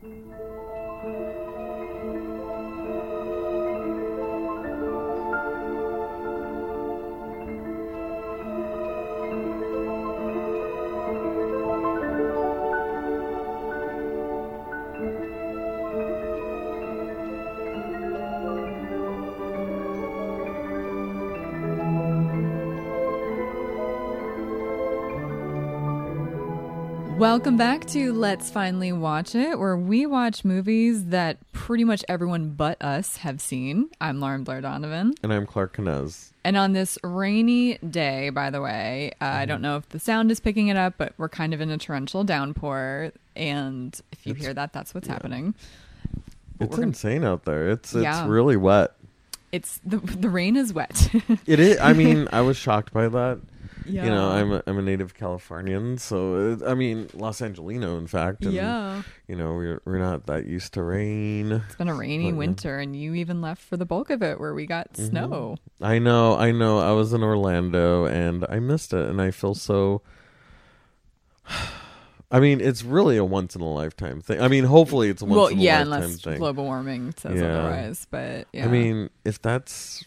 Música Welcome back to Let's Finally Watch It, where we watch movies that pretty much everyone but us have seen. I'm Lauren Blair Donovan. And I'm Clark Knez. And on this rainy day, by the way, uh, I don't know if the sound is picking it up, but we're kind of in a torrential downpour. And if you It's- hear that, that's what's happening. But It's we're gonna- insane out there. It's it's Yeah. really wet. It's the the rain is wet. It is. I mean, I was shocked by that. Yeah. You know, I'm a, I'm a native Californian, so it, I mean, Los Angelino, in fact. And, yeah. You know, we're we're not that used to rain. It's been a rainy But, winter, and you even left for the bulk of it where we got Mhm. snow. I know, I know. I was in Orlando and I missed it, and I feel so. I mean, it's really a once in a lifetime thing. I mean, hopefully, it's a once Well, in a yeah, lifetime unless thing. global warming says Yeah. otherwise. But yeah. I mean, if that's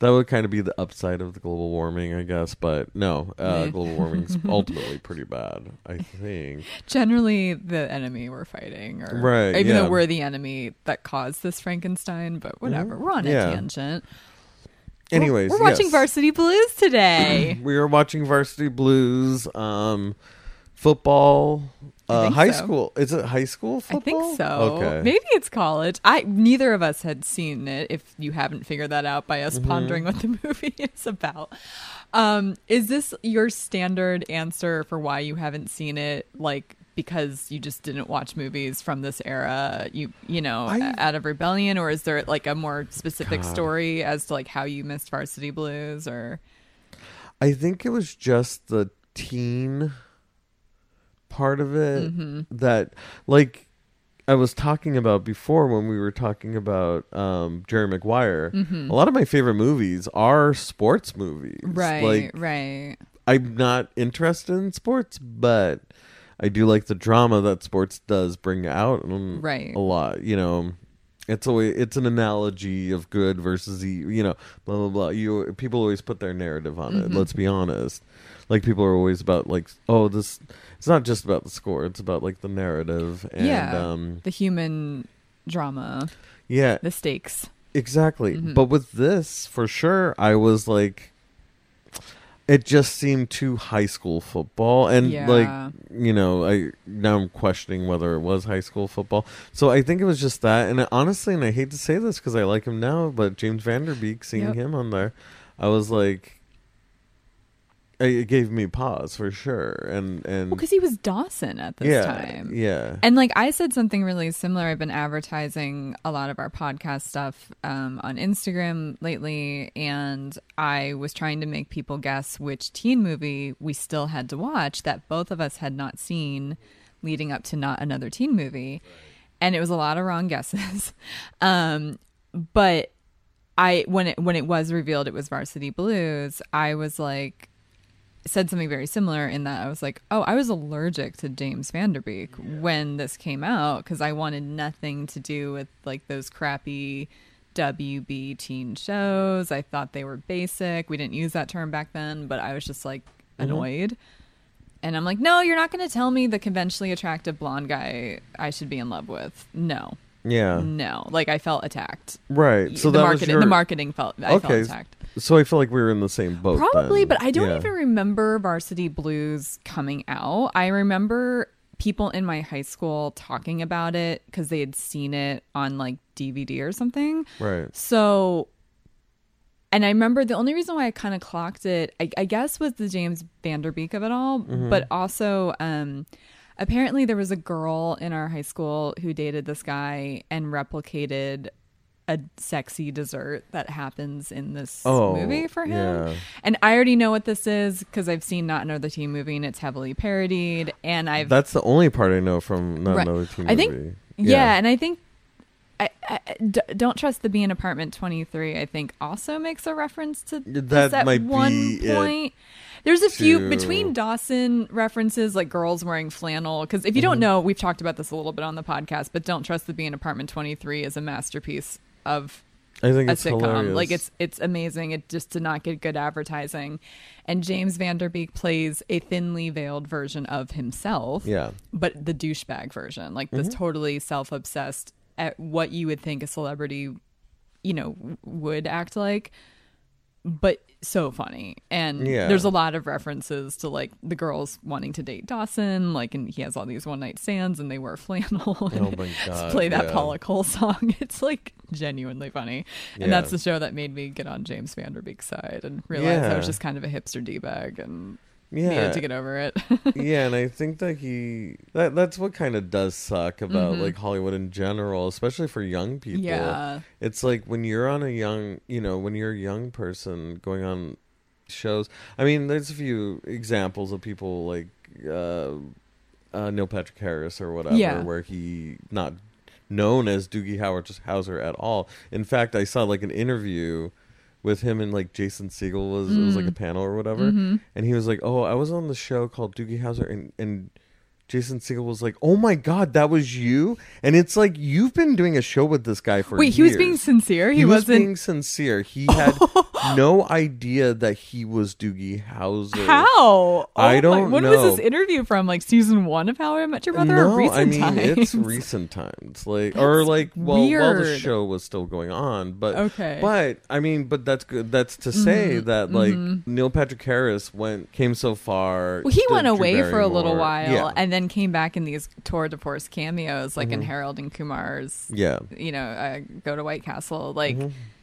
that would kind of be the upside of the global warming, I guess. But no, uh, global warming's ultimately pretty bad. I think. generally the enemy we're fighting, or Right, even yeah. though we're the enemy that caused this Frankenstein. But whatever, Mhm. we're on a tangent. Anyways, we're, we're watching yes. Varsity Blues today. We are watching Varsity Blues, um, football, uh, high so. school. Is it high school I think so. Okay. Maybe it's college. I neither of us had seen it. If you haven't figured that out by us Mhm. pondering what the movie is about, um, is this your standard answer for why you haven't seen it? Like because you just didn't watch movies from this era, you you know, I- out of rebellion, or is there like a more specific God. story as to like how you missed Varsity Blues, or I think it was just the teen part of it Mhm. that, like, I was talking about before when we were talking about um, Jerry Maguire. Mhm. A lot of my favorite movies are sports movies. right, Like, right, I'm not interested in sports, but I do like the drama that sports does bring out Right. a lot. You know, it's always it's an analogy of good versus You know, blah blah blah. You people always put their narrative on it. Let's be honest. Like people are always about like, oh, this. It's not just about the score. It's about like the narrative and Yeah. um, the human drama, yeah, the stakes. Exactly. Mhm. But with this, for sure, I was like, it just seemed too high school football. And Yeah. like, you know, I now I'm questioning whether it was high school football. So I think it was just that. And honestly, and I hate to say this because I like him now, but James Van Der Beek, seeing Yep. him on there, I was like, it gave me pause for sure. And, and Well, because he was Dawson at this yeah, time. yeah. And like I said something really similar. I've been advertising a lot of our podcast stuff um, on Instagram lately, and I was trying to make people guess which teen movie we still had to watch that both of us had not seen leading up to not another teen movie. And it was a lot of wrong guesses. um, but I when it when it was revealed it was Varsity Blues, I was like said something very similar in that I was like, oh, I was allergic to James Van Der Beek when this came out because I wanted nothing to do with like those crappy WB teen shows. I thought they were basic. We didn't use that term back then, but I was just like mm-hmm. annoyed. And I'm like, no, you're not going to tell me the conventionally attractive blonde guy I should be in love with. No, yeah. no. Like I felt attacked. Right. So the that marketing, was your, the marketing felt I felt Okay, attacked. So I feel like we were in the same boat. Probably, then. but I don't Yeah. even remember Varsity Blues coming out. I remember people in my high school talking about it because they had seen it on like DVD or something. Right. So, and I remember the only reason why I kind of clocked it, I, I guess, was the James Van Der Beek of it all, Mm-hmm. but also, um, apparently there was a girl in our high school who dated this guy and replicated a sexy dessert that happens in this Oh, movie for him. yeah. And I already know what this is because I've seen Not Another Teen Movie and it's heavily parodied. And I've That's the only part I know from not Right. another teen I think- movie. yeah. and I think I, I d- don't trust the Bee in Apartment Twenty Three. I think also makes a reference to That at might one be it. There's a few between Dawson references, like girls wearing flannel. Because if you Mm-hmm. don't know, we've talked about this a little bit on the podcast, but Don't Trust the Bee in Apartment 23 is a masterpiece of I think a it's sitcom. hilarious. Like it's it's amazing. It just did not get good advertising. And James Van Der Beek plays a thinly veiled version of himself. yeah, Mm-hmm. But the douchebag version, like this totally self obsessed at what you would think a celebrity, you know, would act like. But so funny. And Yeah. there's a lot of references to like the girls wanting to date Dawson, like and he has all these one night stands and they wear flannel Oh and my God, play that yeah. Paula Cole song. It's like genuinely funny. And Yeah. that's the show that made me get on James Van Der Beek's side and realize I was just kind of a hipster D bag and yeah, needed to get over it. yeah, and I think that he that that's what kind of does suck about like Hollywood in general, especially for young people. Mm-hmm. yeah. It's like when you're on a young, you know, when you're a young person going on shows. I mean, there's a few examples of people like uh, uh, Neil Patrick Harris or whatever, Yeah. where he not known as Doogie Howard Howser at all. In fact, I saw like an interview with him and like Jason Segel was it was like a panel or whatever, Mm-hmm. and he was like, "Oh, I was on the show called Doogie Howser," and and Jason Segel was like, "Oh my god, that was you!" And it's like you've been doing a show with this guy for Wait, he was being years. sincere? He, He, was wasn't being sincere. He had no idea that he was Doogie Howser. How? Oh I don't when know. was this interview from? Like season one of How I Met Your Mother or No, recent I mean times? it's recent times, like or like well, while the show was still going on, but Okay. Mm-hmm. But I mean, but that's good. That's to say that like Neil Patrick Harris went came so far. Well, he went Drew away for a little while Yeah, and then came back in these tour de force cameos, like in Harold and Kumar's, yeah. you know, uh, Go to White Castle. Like,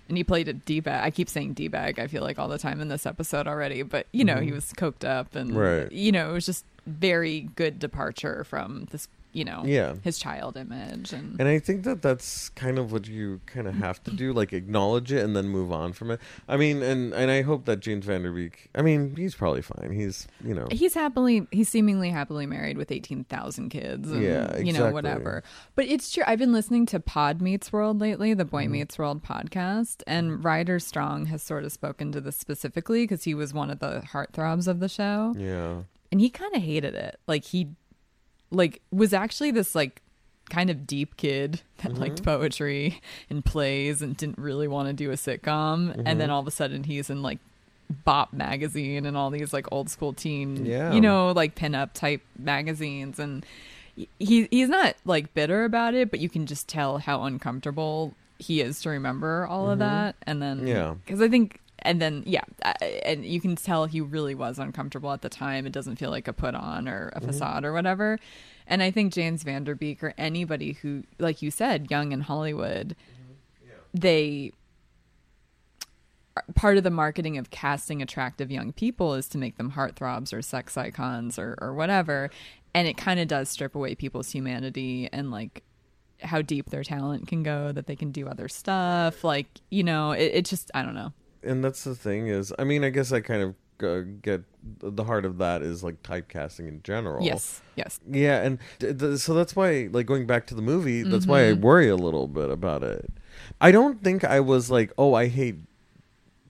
and he played a D bag. I keep saying D bag, I feel like all the time in this episode already, but, you know, he mm-hmm. was coked up and, Right. you know, it was just very good departure from this, you know, Yeah. his child image. And, And I think that that's kind of what you kind of have to do, like acknowledge it and then move on from it. I mean, and and I hope that James Van Der Beek. I mean, he's probably fine. He's you know. He's happily, he's seemingly happily married with 18,000 kids. And, Yeah, You know, whatever. But it's true. I've been listening to Pod Meets World lately, the Mm-hmm. Boy Meets World podcast, and Ryder Strong has sort of spoken to this specifically because he was one of the heartthrobs of the show. Yeah. And he kind of hated it. Like, he, like, was actually this, like, kind of deep kid that Mm-hmm. liked poetry and plays and didn't really want to do a sitcom. And Mm-hmm. then all of a sudden he's in, like, Bop magazine and all these like old school teen, Yeah. you know, like pinup type magazines, and he he's not like bitter about it, but you can just tell how uncomfortable he is to remember all of that, and then Mm-hmm. Yeah. because I think. And then, yeah, I- and you can tell he really was uncomfortable at the time. It doesn't feel like a put on or Mm-hmm. a facade or whatever. And I think James Van Der Beek or anybody who, like you said, young in Hollywood, mm-hmm. they uh, part of the marketing of casting attractive young people is to make them heartthrobs or sex icons or, or whatever. And it kind of does strip away people's humanity and like how deep their talent can go, that they can do other stuff. Like, you know, it, it just, I don't know. And that's the thing is, I mean, I guess I kind of uh, get the heart of that is like typecasting in general. Yes. Yes. Yeah, and th- th- so that's why, like, going back to the movie, that's why I Mm-hmm. worry a little bit about it. I don't think I was like, oh, I hate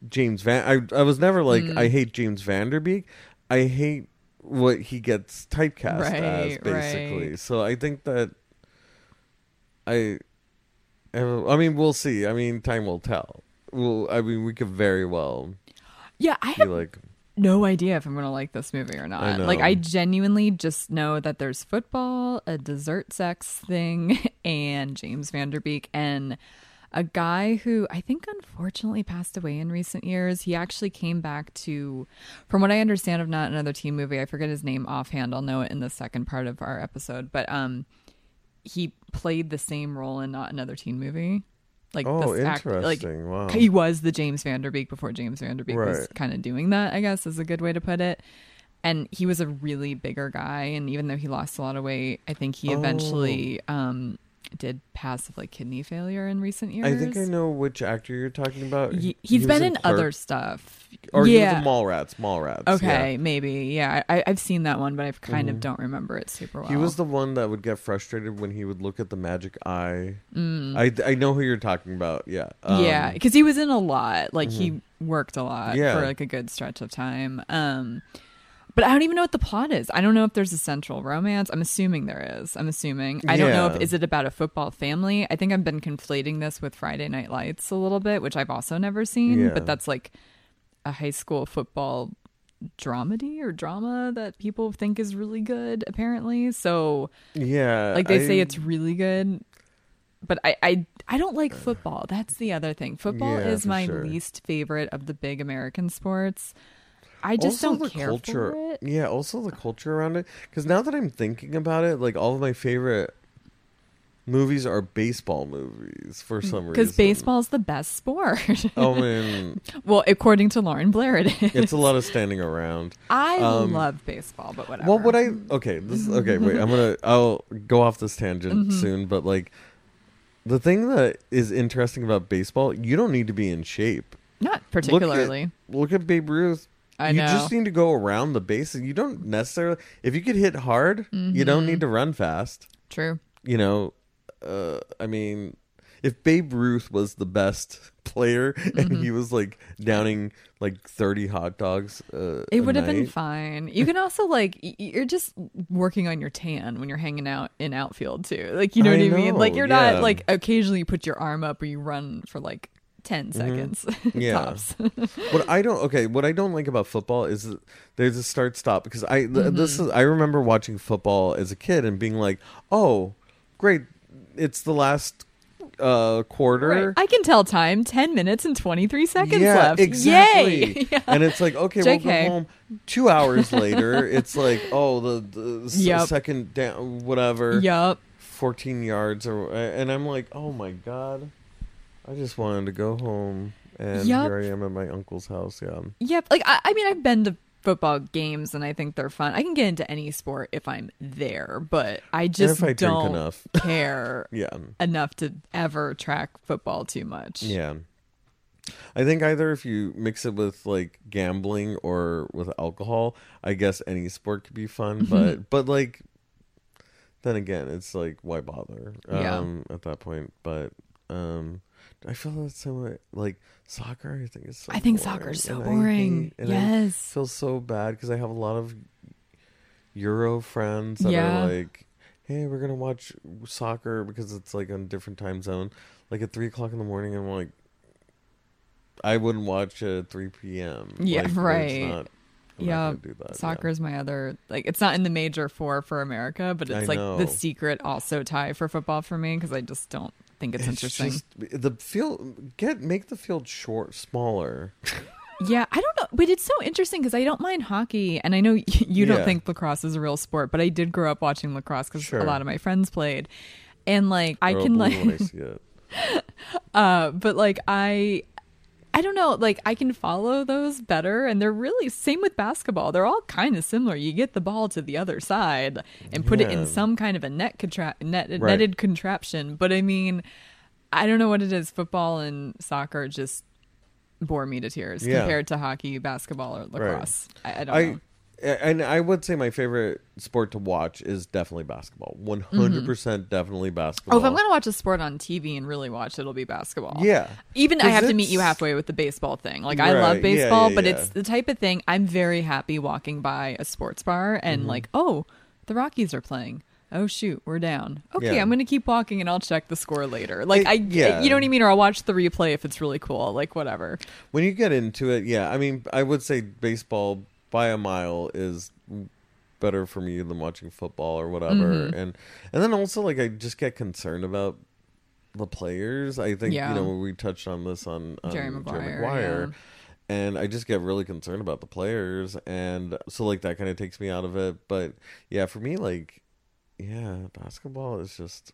James Van. I I was never like, Mm. I hate James Van Der Beek. I hate what he gets typecast as, basically. right. So I think that I, I mean, we'll see. I mean, time will tell. Well, I mean, we could very well Yeah. I be have like, no idea if I'm going to like this movie or not. Like, know. I genuinely just know that there's football, a dessert sex thing, and James Van Der Beek, and a guy who I think unfortunately passed away in recent years. He actually came back to, from what I understand of not another teen movie, I forget his name offhand. I'll know it in the second part of our episode, but um, he played the same role in not another teen movie. Like oh, this act, like wow. he was the James Van Der Beek before James Van Der Beek was kind of doing that, I guess is a good way to put it. And he was a really bigger guy, and even though he lost a lot of weight, I think he Oh. eventually um, did pass of like kidney failure in recent years. I think I know which actor you're talking about. He, He he's was been in, Clerks. other stuff. or he yeah. was in Mallrats. Mallrats. okay, yeah. maybe. Yeah, I, I've seen that one, but I kind Mhm. of don't remember it super well. He was the one that would get frustrated when he would look at the magic eye. Mm. I I know who you're talking about. Yeah. Um, yeah, because he was in a lot. Like he worked a lot Yeah. for like a good stretch of time. Um, but I don't even know what the plot is. I don't know if there's a central romance. I'm assuming there is. I'm assuming. I don't know if is it about a football family. I think I've been conflating this with Friday Night Lights a little bit, which I've also never seen. Yeah. But that's like a high school football dramedy or drama that people think is really good apparently. So Yeah. like they say it's really good but I, I i don't like football that's the other thing football Yeah, is my sure. least favorite of the big american sports i just also don't care culture. for it Yeah, also the culture around it. Because now that I'm thinking about it, like all of my favorite movies are baseball movies for some reason. because baseball's the best sport Oh man, well according to lauren blair it is it's a lot of standing around. i um, love baseball but whatever Well, what I okay, this okay. Wait, I'm gonna I'll go off this tangent Mm-hmm. soon, but like the thing that is interesting about baseball, you don't need to be in shape. not particularly Look at Babe Ruth. I you know just need to go around the bases. You don't necessarily if you could hit hard, you don't Mm-hmm. need to run fast. true You know, uh, I mean, if Babe Ruth was the best player Mm-hmm. and he was like downing like 30 hot dogs, uh, it would have been fine. You can also like you're just working on your tan when you're hanging out in outfield too. Like you know I what I mean? Like you're yeah. not like occasionally you put your arm up or you run for like 10 seconds Mm-hmm. Yeah. tops. what I don't okay, what I don't like about football is there's a start stop because I th- Mm-hmm. this is I remember watching football as a kid and being like, "Oh, great. It's the last uh quarter." Right. I can tell time 10 minutes and 23 seconds yeah, left. exactly. Yay. Yeah. And it's like, okay, we'll go home. Two hours later, it's like, oh, the, the Yep. second down, whatever, Yup. 14 yards, or and I'm like, oh my god, I just wanted to go home, and Yup. here I am at my uncle's house. Yeah, Yep. Like I, I mean I've been to football games and I think they're fun. I can get into any sport if I'm there, but I just I don't enough. care yeah. enough to ever track football too much. Yeah. I think either if you mix it with like gambling or with alcohol, I guess any sport could be fun, Mm-hmm. but but like then again, it's like why bother Yeah. um at that point, but um I feel that so like soccer I think is so I think boring, soccer's so and I boring. hate- and I yes. feel so bad because I have a lot of Euro friends that Yeah. are like, "Hey, we're gonna watch soccer because it's like on a different time zone, like at three o'clock in the morning." I'm like, I wouldn't watch it at three p.m. Yeah, Like, it's right. not- I'm Yeah, do that. Soccer is my other like it's not in the major four for America, but it's I like know. the secret also tie for football for me because I just don't think it's, It's interesting. just the field. Get make the field short, smaller. Yeah, I don't know, but it's so interesting because I don't mind hockey, and I know you don't Yeah. think lacrosse is a real sport, but I did grow up watching lacrosse because Sure. a lot of my friends played, and like I Girl can like, when I see it. uh, but like I. I don't know, like I can follow those better, and they're really same with basketball. They're all kind of similar. You get the ball to the other side and put it in some kind of a net contra- net Right. netted contraption. But I mean, I don't know what it is. Football and soccer just bore me to tears Yeah. compared to hockey, basketball, or lacrosse. I, I don't I know. And I would say my favorite sport to watch is definitely basketball. One hundred percent, definitely basketball. Oh, if I'm gonna watch a sport on TV and really watch, it, it'll be basketball. yeah, Even I have to meet you halfway with the baseball thing. Like I Right, love yeah, baseball, yeah, but yeah. it's the type of thing I'm very happy walking by a sports bar and Mm-hmm. like, oh, the Rockies are playing. Oh shoot, we're down. Okay, Yeah. I'm gonna keep walking and I'll check the score later. Like It- I, yeah. you know what I mean, or I'll watch the replay if it's really cool. Like whatever. when you get into it, yeah. I mean, I would say baseball by a mile is better for me than watching football or whatever. Mhm. And and then also like I just get concerned about the players. I think Yeah. you know we touched on this on, on Jerry Maguire, Maguire, yeah. and I just get really concerned about the players, and so like that kind of takes me out of it. But yeah, for me, like yeah, basketball is just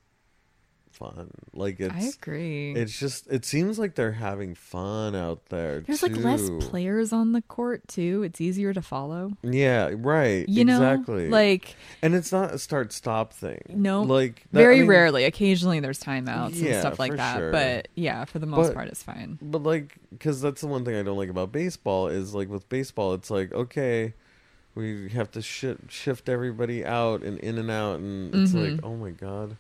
fun. Like I it's agree. it's just it seems like they're having fun out there. There's like less players on the court too. It's easier to follow. Yeah, right. You know, exactly. like and it's not a start stop thing. No. like that- very I mean, rarely. Occasionally, there's timeouts Yeah, and stuff like that. sure. But yeah, for the most But- part, it's fine. But like, because that's the one thing I don't like about baseball is like with baseball, it's like okay, we have to shi shift everybody out and in and out, and it's Mhm. like oh my god.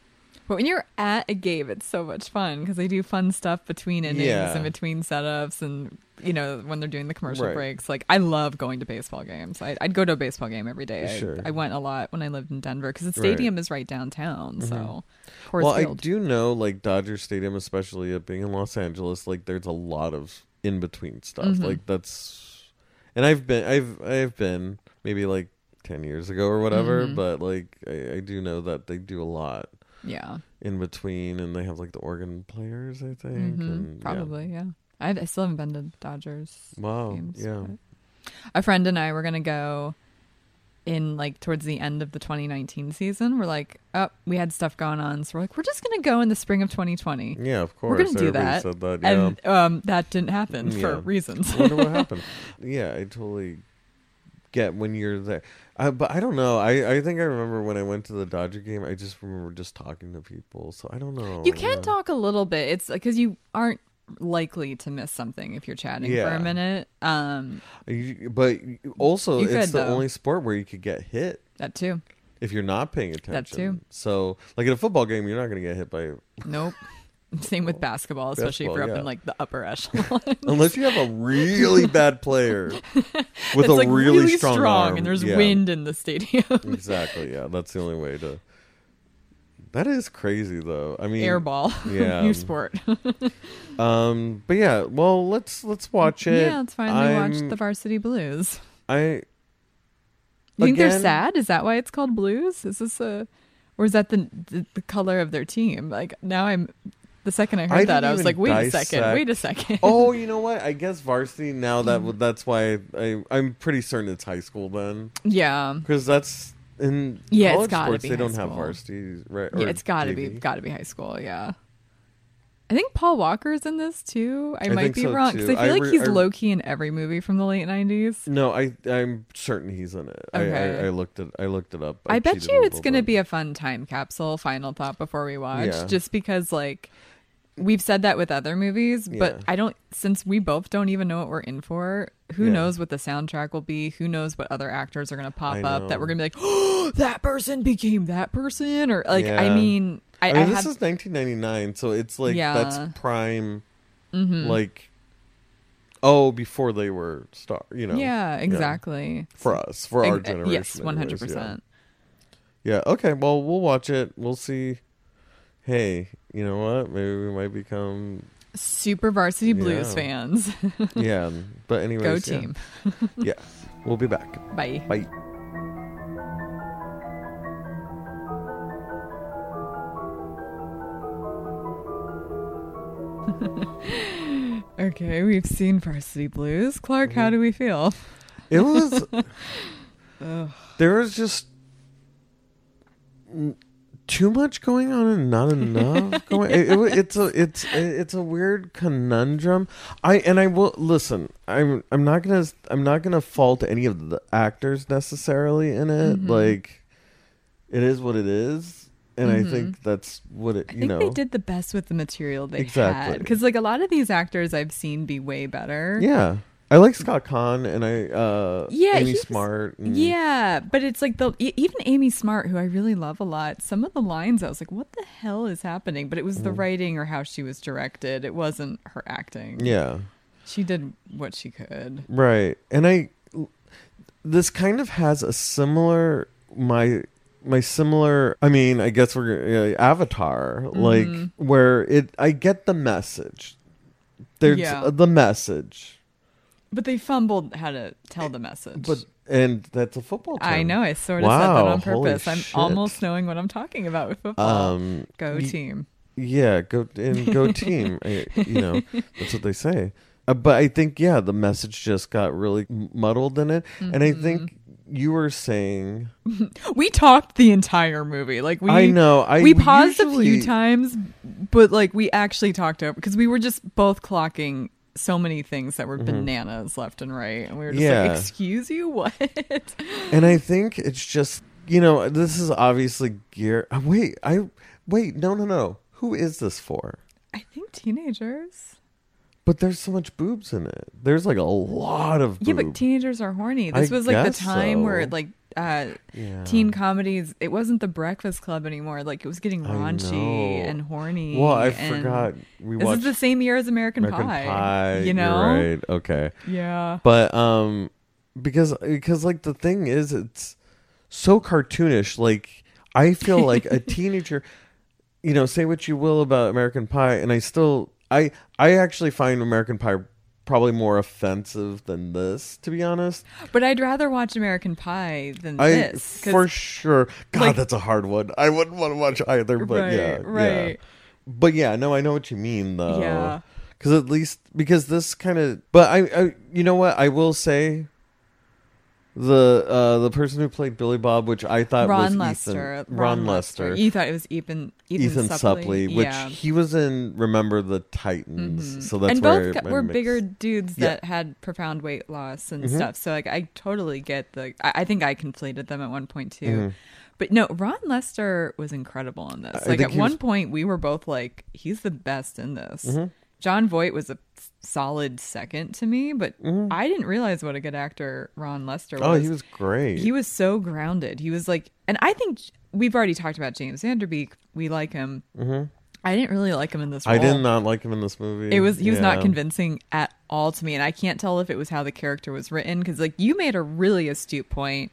But when you're at a game, it's so much fun because they do fun stuff between innings Yeah. and between setups, and you know when they're doing the commercial Right. breaks. Like I love going to baseball games. I, I'd go to a baseball game every day. I- Sure. I, went a lot when I lived in Denver because the Right. stadium is right downtown. So, Mhm. Coors well, I do know like Dodger Stadium, especially it being in Los Angeles, like there's a lot of in between stuff. Mhm. Like that's, and I've been, I've, I've been maybe like ten years ago or whatever, Mhm. but like I, I do know that they do a lot yeah, in between, and they have like the organ players, I think, Mhm. and probably. Yeah, I, I still haven't been to Dodgers. Wow, games, yeah. A friend and I were gonna go in like towards the end of the 2019 season. We're like, oh, we had stuff going on, so we're like, we're just gonna go in the spring of 2020. Yeah, of course. We're gonna do that. That. Yeah. And um, that didn't happen for reasons. I wonder what happened. Yeah, I totally get when you're there. I, but I don't know. I, I think I remember when I went to the Dodger game. I just remember just talking to people. So I don't know. you can yeah. talk a little bit. It's because you aren't likely to miss something if you're chatting for a minute. Um, You- but also, it's could, the though. only sport where you could get hit that too. if you're not paying attention. That too. So, like in a football game, you're not going to get hit by Nope. Same with basketball, especially if you're up yeah. in like the upper echelon. unless you have a really bad player with it's a like really, strong, arm. and there's Yeah. wind in the stadium. Exactly. Yeah, that's the only way to. That is crazy, though. I mean, Airball. Yeah. New sport. Um, but yeah, well, let's let's watch it. Yeah, let's finally watch I'm- the Varsity Blues. I You think they're sad? Is that why it's called blues? Is this a, or is that the the, the color of their team? Like now I'm, the second I heard I that, I was like, wait a second, wait a second. oh, you know what? I guess varsity now that that's why I I'm pretty certain it's high school then yeah, because that's in Yeah, college sports they don't have school. varsity right. yeah, it's got to be got to be high school. Yeah. I think Paul Walker's in this too. I, I might be so, wrong because I feel I like he's low key in every movie from the late nineties. No, I I'm certain he's in it. I, Okay. I, I looked it. I looked it up. I, bet you it's going to be a fun time capsule. Final thought before we watch, Yeah. just because like we've said that with other movies, but Yeah. I don't. Since we both don't even know what we're in for, who Yeah. knows what the soundtrack will be? Who knows what other actors are going to pop up that we're going to be like, oh, that person became that person, or like I mean, I, I mean, I this have is 1999, so it's like Yeah. that's prime. mhm. Like, oh, before they were star. You know. yeah, exactly. For us, for our Ex- generation. Yes, one hundred anyways, yeah. percent. Yeah. Okay. Well, we'll watch it. We'll see. Hey, you know what? Maybe we might become. Super Varsity Blues Yeah. fans, Yeah. But anyway, go team! Yeah. We'll be back. Bye. Bye. Okay, we've seen Varsity Blues. Clark, how do we feel? It was. there was just too much going on and not enough going. It, it, it's a it's it's a weird conundrum. I and I will listen. I'm I'm not gonna I'm not gonna fault any of the actors necessarily in it. Mhm. Like, it is what it is, and I Mhm. think that's what it. I think know. they did the best with the material they Exactly. had. Because like a lot of these actors I've seen be way better. Yeah, I like Scott Caan and I. uh Yeah, Amy Smart. And, Yeah, but it's like the even Amy Smart, who I really love a lot. Some of the lines I was like, "What the hell is happening?" But it was the Mhm. writing or how she was directed. It wasn't her acting. Yeah. she did what she could. Right. And I this kind of has a similar my my similar I mean, I guess we're uh, Avatar like Mhm. where it I get the message. There's Yeah. the message. But they fumbled how to tell the message. But and that's a football term. I know I sort of said that on purpose. I'm shit. almost knowing what I'm talking about with football. Um Go y- team. Yeah, go and go team. I, you know, that's what they say. Uh, but I think yeah, the message just got really muddled in it, and I think you were saying We talked the entire movie. Like we I know I we paused a few times but like we actually talked over because we were just both clocking so many things that were Mm-hmm. bananas left and right, and we were just Yeah. like, "Excuse you, what?" and I think it's just you know this is obviously gear. uh, Wait, I wait. No, no, no. Who is this for? I think teenagers. But there's so much boobs in it. There's like a lot of boobs. Yeah, but teenagers are horny. This I was like the time where like uh Yeah. teen comedies it wasn't the breakfast club anymore like it was getting raunchy and horny Well, I forgot we this is the same year as american, American pie, Pie. you know right. Okay. yeah But um, because because like the thing is, it's so cartoonish. Like I feel like a teenager. You know, say what you will about American Pie, and I still I I actually find American Pie probably more offensive than this, to be honest. but i'd rather watch american pie than I this 'cause- for sure. God, like- that's a hard one. I wouldn't want to watch either, but right, yeah, right yeah. But yeah, no, I know what you mean though. Yeah. Because at least because this kind of, but I, I, you know what, I will say. The uh the person who played Billy Bob, which I thought was ron Ethan- lester Ron, Lester, you thought it was ethan ethan, Ethan Suplee, which yeah he was in Remember the Titans, Mhm. so that's and where both I were bigger dudes Yeah. that had profound weight loss and Mhm. stuff. So like I totally get the. I, I think I conflated them at one point too. Mhm. But no, Ron Lester was incredible in this. Like at one was- point we were both like, he's the best in this. Mhm. Jon Voight was a solid second to me, but Mhm. I didn't realize what a good actor Ron Lester was. Oh, he was great. He was so grounded. He was like, and I think we've already talked about James Van Der Beek. We like him. Mhm. I didn't really like him in this role. I did not like him in this movie. It was he was not convincing at all to me, and I can't tell if it was how the character was written because like you made a really astute point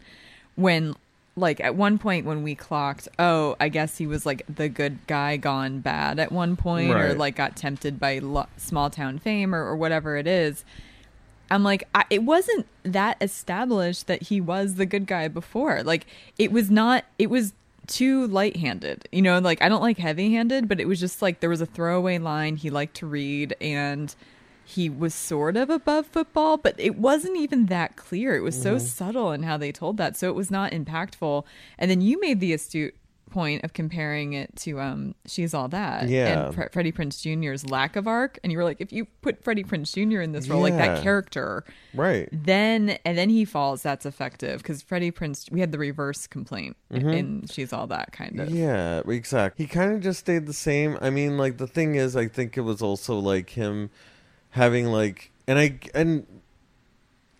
when like at one point when we clocked, oh, I guess he was like the good guy gone bad at one point, or like got tempted by lo- small town fame or, or whatever it is. I'm like, I, it wasn't that established that he was the good guy before. Like, it was not. It was too light-handed. You know, like I don't like heavy-handed, but it was just like there was a throwaway line he liked to read, and he was sort of above football, but it wasn't even that clear. It was so subtle in how they told that, so it was not impactful. And then you made the astute point of comparing it to um she's all that Yeah. and Fre- freddie prinze jr's lack of arc and you were like if you put freddie prinze jr in this role like that character right. then and then he falls that's effective because freddie prinze we had the reverse complaint Mm-hmm. in she's all that kind of Yeah, exactly. He kind of just stayed the same. I mean, like the thing is, I think it was also like him having like, and I and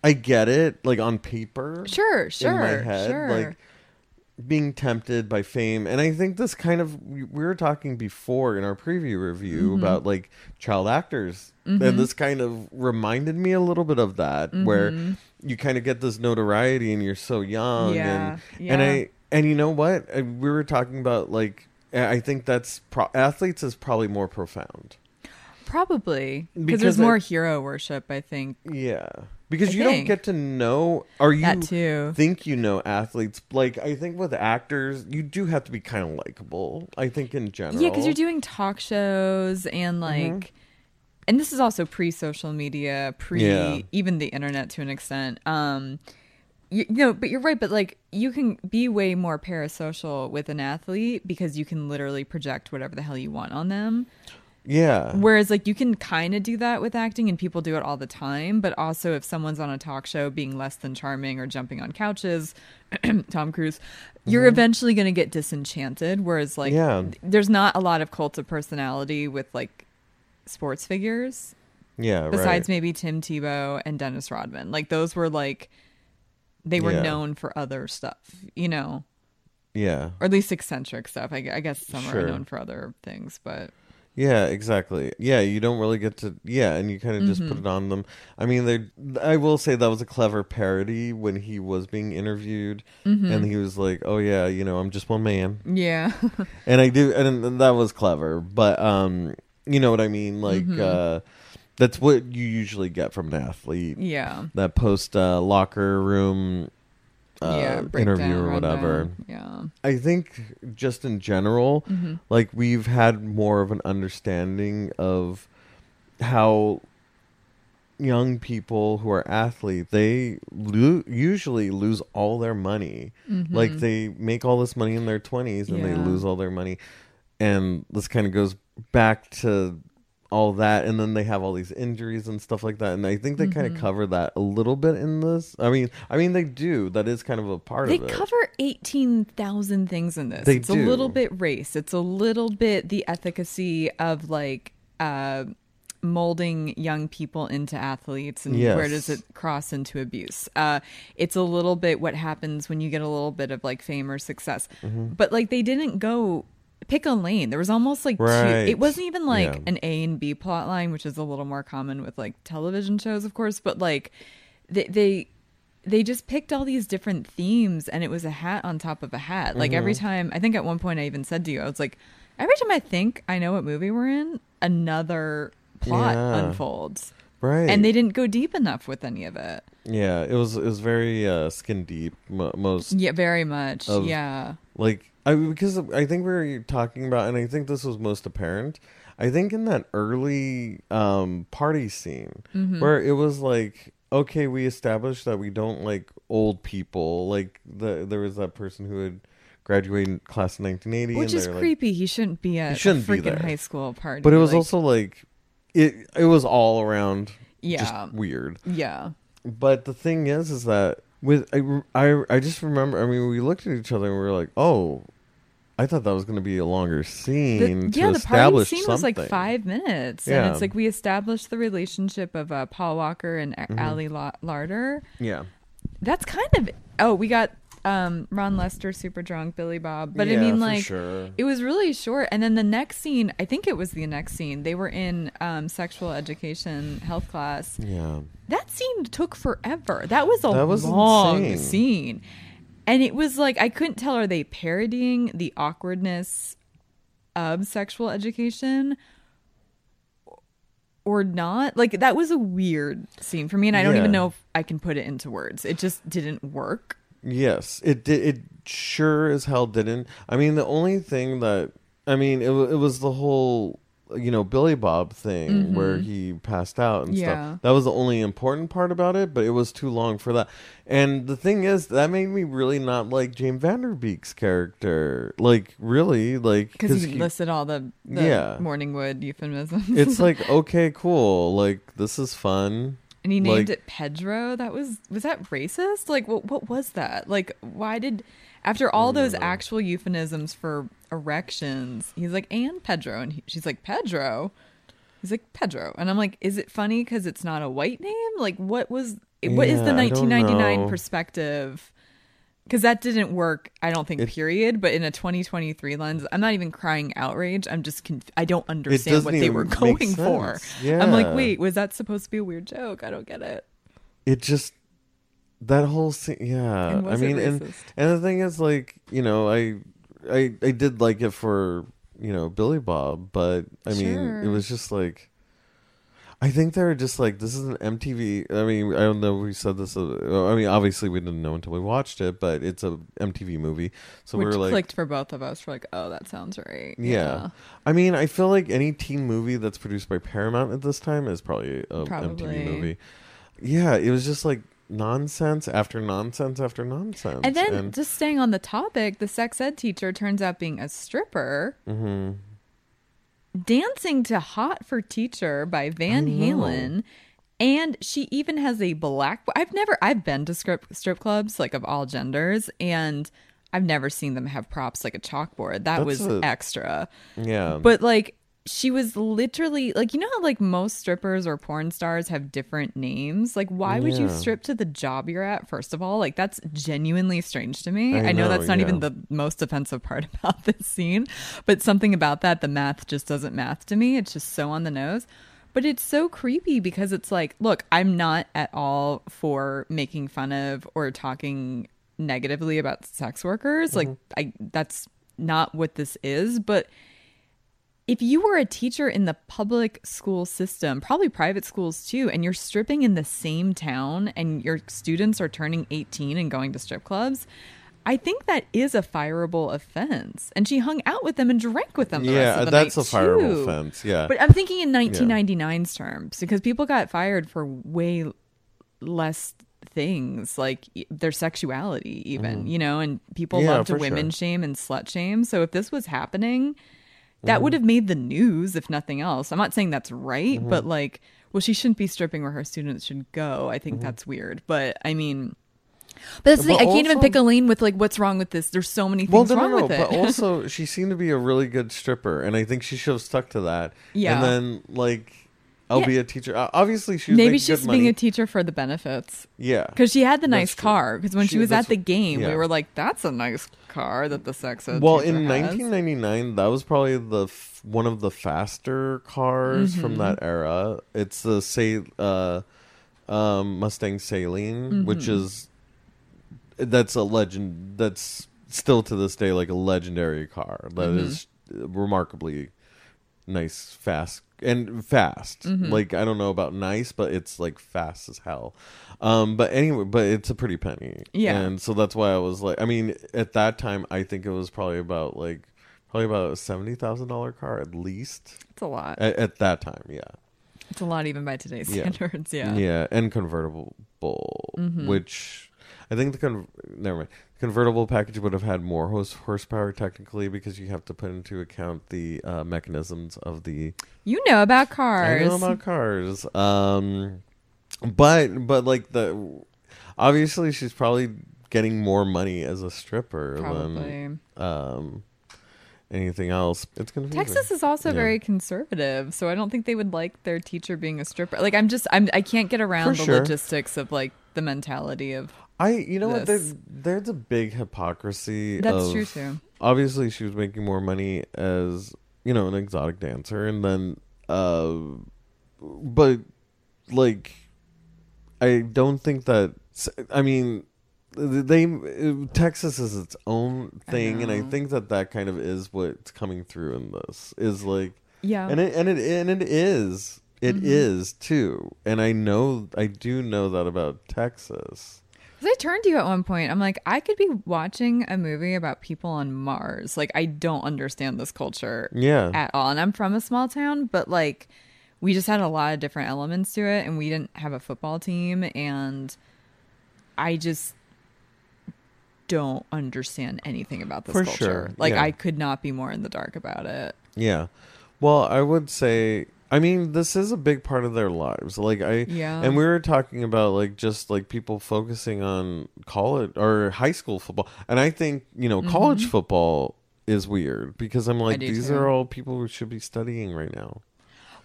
I get it, like on paper, sure sure in my head, sure like being tempted by fame. And I think this kind of we we were talking before in our preview review Mm-hmm. about like child actors, and this kind of reminded me a little bit of that, where you kind of get this notoriety and you're so young, Mm-hmm. Yeah, and and. I and you know what we were talking about like I I think that's pro- athletes is probably more profound. Probably because there's I- more hero worship i think Yeah, because I you don't get to know, or you that too think you know athletes. Like I think with actors, you do have to be kind of likable. I think in general. Yeah, because you're doing talk shows and Mm-hmm. like, and this is also pre-social media, pre Yeah. even the internet to an extent. Um, you, you know, but you're right. But like, you can be way more parasocial with an athlete because you can literally project whatever the hell you want on them. Yeah, Whereas, like, you can kind of do that with acting, and people do it all the time. But also, if someone's on a talk show being less than charming or jumping on couches, Tom Cruise, you're eventually going to get disenchanted. Whereas, like, Mm-hmm. Yeah. there's not a lot of cult of personality with like sports figures yeah. besides right. maybe Tim Tebow and Dennis Rodman. Like, those were like, they were Yeah. known for other stuff, you know, yeah, or at least eccentric stuff. I, I guess some Sure. are known for other things, but yeah, exactly. Yeah, you don't really get to. Yeah, and you kind of just put Mm-hmm. it on them. I mean, they. I will say that was a clever parody when he was being interviewed, Mm-hmm. and he was like, "Oh yeah, you know, I'm just one man." yeah. and I do, and, and that was clever. But um, you know what I mean? Like, Mm-hmm. uh, that's what you usually get from an athlete. yeah. That post uh, locker room uh, yeah. interview breakdown, or whatever. rundown. Yeah. I think just in general, Mm-hmm. like we've had more of an understanding of how young people who are athletes they lo- usually lose all their money like they make all this money in their 20s and they Mm-hmm. Lose all their money and this kind of goes back to all that and then they have all these injuries and stuff like that and i think they kind Mm-hmm. of cover that a little bit in this i mean i mean they do that is kind of a part They of it They cover 18,000 things in this. They it's a little bit race. It's a little bit the efficacy of like uh molding young people into athletes and where does it cross into abuse. Uh it's a little bit what happens when you get a little bit of like fame or success. Mm-hmm. But like they didn't go pick a lane. There was almost like two it wasn't even like Yeah. an A and B plot line, which is a little more common with like television shows, of course, but like they they they just picked all these different themes and it was a hat on top of a hat. Like every Mm-hmm. time I think at one point I even said to you, I was like, every time I think I know what movie we're in, another plot Yeah. unfolds. right And they didn't go deep enough with any of it. yeah it was it was very uh skin deep mo- most Yeah, very much. Of- yeah. like I because I think we were talking about, and I think this was most apparent. I think in that early um, party scene Mm-hmm. where it was like, okay, we established that we don't like old people. Like the there was that person who had graduated class in 1980, Which and is they're like, creepy. he shouldn't be at shouldn't a freaking high school party. but it was Like, also like it. It was all around Yeah. just weird. Yeah. But the thing is, is that with I, I, I just remember. I mean, we looked at each other and we were like, "Oh, I thought that was going to be a longer The- scene to yeah, the party scene something." was like five minutes, Yeah. and it's like we established the relationship of uh, Paul Walker and Mm-hmm. Ali Larter. Yeah, That's kind of oh, we got um Ron Lester super drunk, Billy Bob, but I mean like sure. it was really short. And then the next scene, I think it was the next scene. They were in um, sexual education health class. yeah, That scene took forever. That was a That was long insane. scene. And it was like I couldn't tell are they parodying the awkwardness of sexual education or not? Like that was a weird scene for me and I don't Yeah. even know if I can put it into words. It just didn't work. Yes. It did. It sure as hell didn't. I mean, the only thing that I mean, it it was the whole you know Billy Bob thing where he passed out and Mm-hmm. Yeah. stuff. That was the only important part about it, but it was too long for that. And the thing is, that made me really not like James Van Der Beek's character. Like really, like Because he, he- listed all the, the Yeah. Morningwood euphemisms. it's like okay, cool. Like this is fun. And he named Like- it Pedro. That was was that racist? Like what what was that? Like why did after all those actual euphemisms for erections, he's like and Pedro and he, she's like Pedro. He's like Pedro. And I'm like is it funny cuz it's not a white name? Like what was what is the Yeah, don't 1999 perspective? Cuz that didn't work, I don't think It- period, but in a 2023 lens, I'm not even crying outrage. I'm just conf- I don't understand what they were going for. sense. I'm like, wait, was that supposed to be a weird joke? I don't get it. it just that whole scene yeah i mean and and the thing is like you know i i i did like it for you know billy bob but i mean it was just like I think they were just like this is an MTV. I mean, I don't know. if We said this. Uh, I mean, obviously we didn't know until we watched it, but it's a MTV movie. So Which we were like, clicked for both of us. We're like, oh, that sounds right. yeah. I mean, I feel like any teen movie that's produced by Paramount at this time is probably a Probably. MTV movie. Yeah, it was just like nonsense after nonsense after nonsense. And then, just staying on the topic, the sex ed teacher turns out being a stripper, Mhm. Dancing to "Hot for Teacher" by Van oh, Halen. And she even has a black. I've never. I've been to strip strip clubs like of all genders, and I've never seen them have props like a chalkboard. That That's was a- extra. yeah, But like she was literally like you know how like most strippers or porn stars have different names? Like why would you strip to the job you're at first of all? Like that's genuinely strange to me. I i, know, know, that's not even the most offensive part about this scene but something about that the math just doesn't math to me. It's just so on the nose. But it's so creepy because it's like look i'm not at all for making fun of or talking negatively about sex workers. Like mm-hmm. i that's not what this is but if you were a teacher in the public school system, probably private schools too, and you're stripping in the same town and your students are turning 18 and going to strip clubs, I think that is a fireable offense. And she hung out with them and drank with them. The yeah, the that's a fireable too. offense. Yeah, But I'm thinking in 1999's terms because people got fired for way less things like their sexuality even mm-hmm. you know and people. Yeah, love to women sure. shame and slut shame so if this was happening that Mm-hmm. would have made the news if nothing else. I'm not saying that's right, Mm-hmm. but like, well, she shouldn't be stripping where her students should go. I think that's weird. But I mean, but that's the Mm-hmm. But thing. I can't even pick a lane with like what's wrong with this. There's so many Well, things no, wrong no, no. with it. But also, she seemed to be a really good stripper, and I think she should have stuck to that. Yeah. And then, like, I'll Yeah. be a teacher. Uh, Obviously, she was Maybe she's being a teacher for the benefits. yeah. Because she had the nice true. car. Because when she, She- was at the game, we were like, "That's a nice car that the sex Well, in has." 1999, that was probably the f- one of the faster cars from Mm-hmm. that era. It's the say uh, um, Mustang Saleen, which Mm-hmm. is that's a legend. That's still to this day like a legendary car. That Mm-hmm. is remarkably nice, fast, and fast. Mm-hmm. Like I don't know about nice, but it's like fast as hell. Um, but anyway, but it's a pretty penny. Yeah. and so that's why I was like, I mean, at that time, I think it was probably about like probably about a seventy thousand dollar car at least it's a lot. at, at that time. Yeah, It's a lot even by today's Yeah. standards. Yeah. yeah, and convertible, Mm-hmm. which I think the con- never mind. Convertible package would have had more horse horsepower technically because you have to put into account the uh, mechanisms of the You know about cars. I know about cars. Um, but but like the obviously she's probably getting more money as a stripper Probably. than um anything else. It's confusing. Texas is also Yeah. very conservative, so I don't think they would like their teacher being a stripper. Like I'm just I'm I can't get around For the sure. logistics of like the mentality of I you know what this. there's there's a big hypocrisy. That's of- true too. Obviously, she was making more money as you know an exotic dancer, and then uh, but like I don't think that. I mean, they Texas is its own thing, and I think that that kind of is what's coming through in this is like, Yeah. and it and it and it is. It is too, and I know I do know that about Texas. 'Cause I turned to you at one point. I'm like, I could be watching a movie about people on Mars. Like, I don't understand this culture Yeah, at all. And I'm from a small town, but like, we just had a lot of different elements to it, and we didn't have a football team, and I just don't understand anything about this For culture. sure, Like, yeah. I could not be more in the dark about it. Yeah. Well, I would say I mean, this is a big part of their lives. Like I Yeah. and we were talking about like just like people focusing on college or high school football. And I think, you know, college football is weird because I'm like Mm-hmm. these too. are all people who should be studying right now.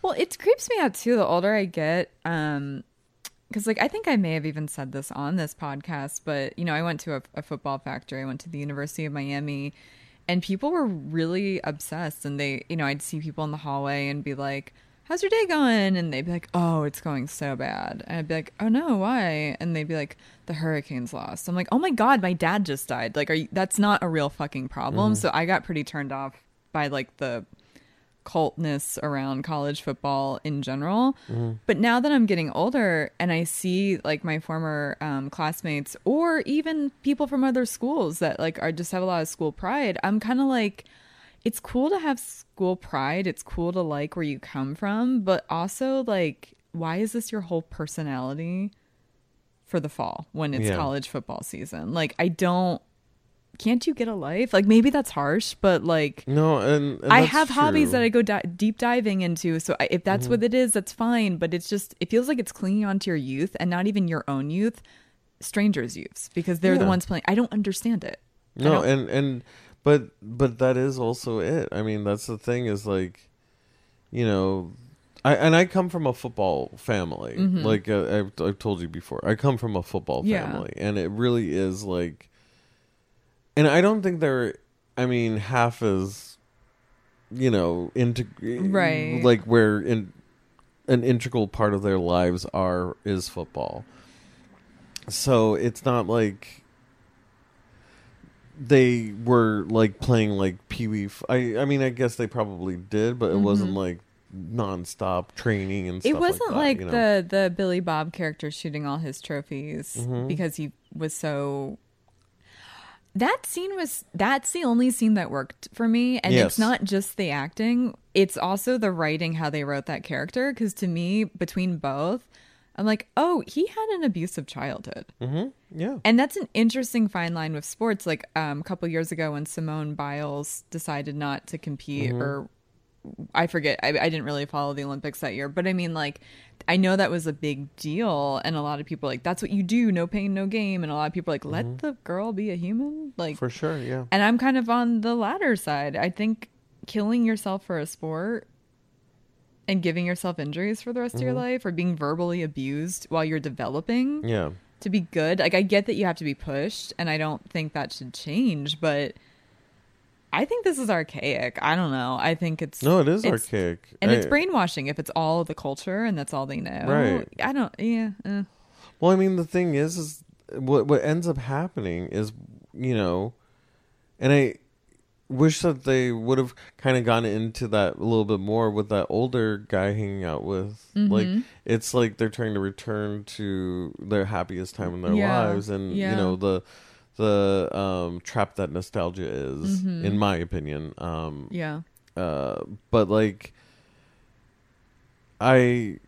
Well, it creeps me out too the older I get. Um, because like I think I may have even said this on this podcast, but you know, I went to a, a football factory. I went to the University of Miami, and people were really obsessed. And they, you know, I'd see people in the hallway and be like, "How's your day going?" And they'd be like, "Oh, it's going so bad." And I'd be like, "Oh no, why?" And they'd be like, "The Hurricanes lost." I'm like, "Oh my god, my dad just died. Like, are you, that's not a real fucking problem." So I got pretty turned off by like the cultness around college football in general. But now that I'm getting older and I see like my former um, classmates or even people from other schools that like are just have a lot of school pride, I'm kind of like, it's cool to have school pride. It's cool to like where you come from, but also like, why is this your whole personality for the fall when it's Yeah. college football season? Like, I don't. Can't you get a life? Like maybe that's harsh, but like No, and, and I have hobbies that I go di- deep diving into. So I, if that's Mm-hmm. what it is, that's fine. But it's just, it feels like it's clinging onto your youth and not even your own youth, strangers' youths, because they're the ones playing. I don't understand it. No, and and but but that is also it. I mean, that's the thing is like, you know, I and I come from a football family. Like uh, I've I've told you before, I come from a football Mm-hmm. Yeah. family, and it really is like, and I don't think they're. I mean, half as, you know, into Right. like where in an integral part of their lives are is football. So it's not like they were like playing like pee wee. F- I I mean, I guess they probably did, but it wasn't like nonstop training and stuff. Mm-hmm. it wasn't that, like, you know? the the Billy Bob character shooting all his trophies Mm-hmm. because he was so. That scene was that's the only scene that worked for me, and Yes. it's not just the acting; it's also the writing, how they wrote that character. Because to me, between both, I'm like, oh, he had an abusive childhood. Mhm. Yeah. And that's an interesting fine line with sports. Like um, a couple years ago, when Simone Biles decided not to compete Mm-hmm. or I forget. I, I didn't really follow the Olympics that year, but I mean, like, I know that was a big deal, and a lot of people are like that's what you do, no pain, no game, and a lot of people are like let the girl be a human, like Mm-hmm. For sure, yeah. and I'm kind of on the latter side. I think killing yourself for a sport and giving yourself injuries for the rest of your life or being verbally abused while you're developing Mm-hmm. Yeah. to be good. Like I get that you have to be pushed and I don't think that should change, but I think this is archaic. I don't know. I think it's No, it is it's- archaic. And it's brainwashing if it's all the culture and that's all they know. Right. I don't yeah. eh. Well, I mean, the thing is, is what what ends up happening is, you know, and I wish that they would have kind of gone into that a little bit more with that older guy hanging out with. Like, Mm-hmm. it's like they're trying to return to their happiest time in their Yeah, lives, and yeah. you know the the um trap that nostalgia is, in my opinion. Um, Yeah. uh, but like, I,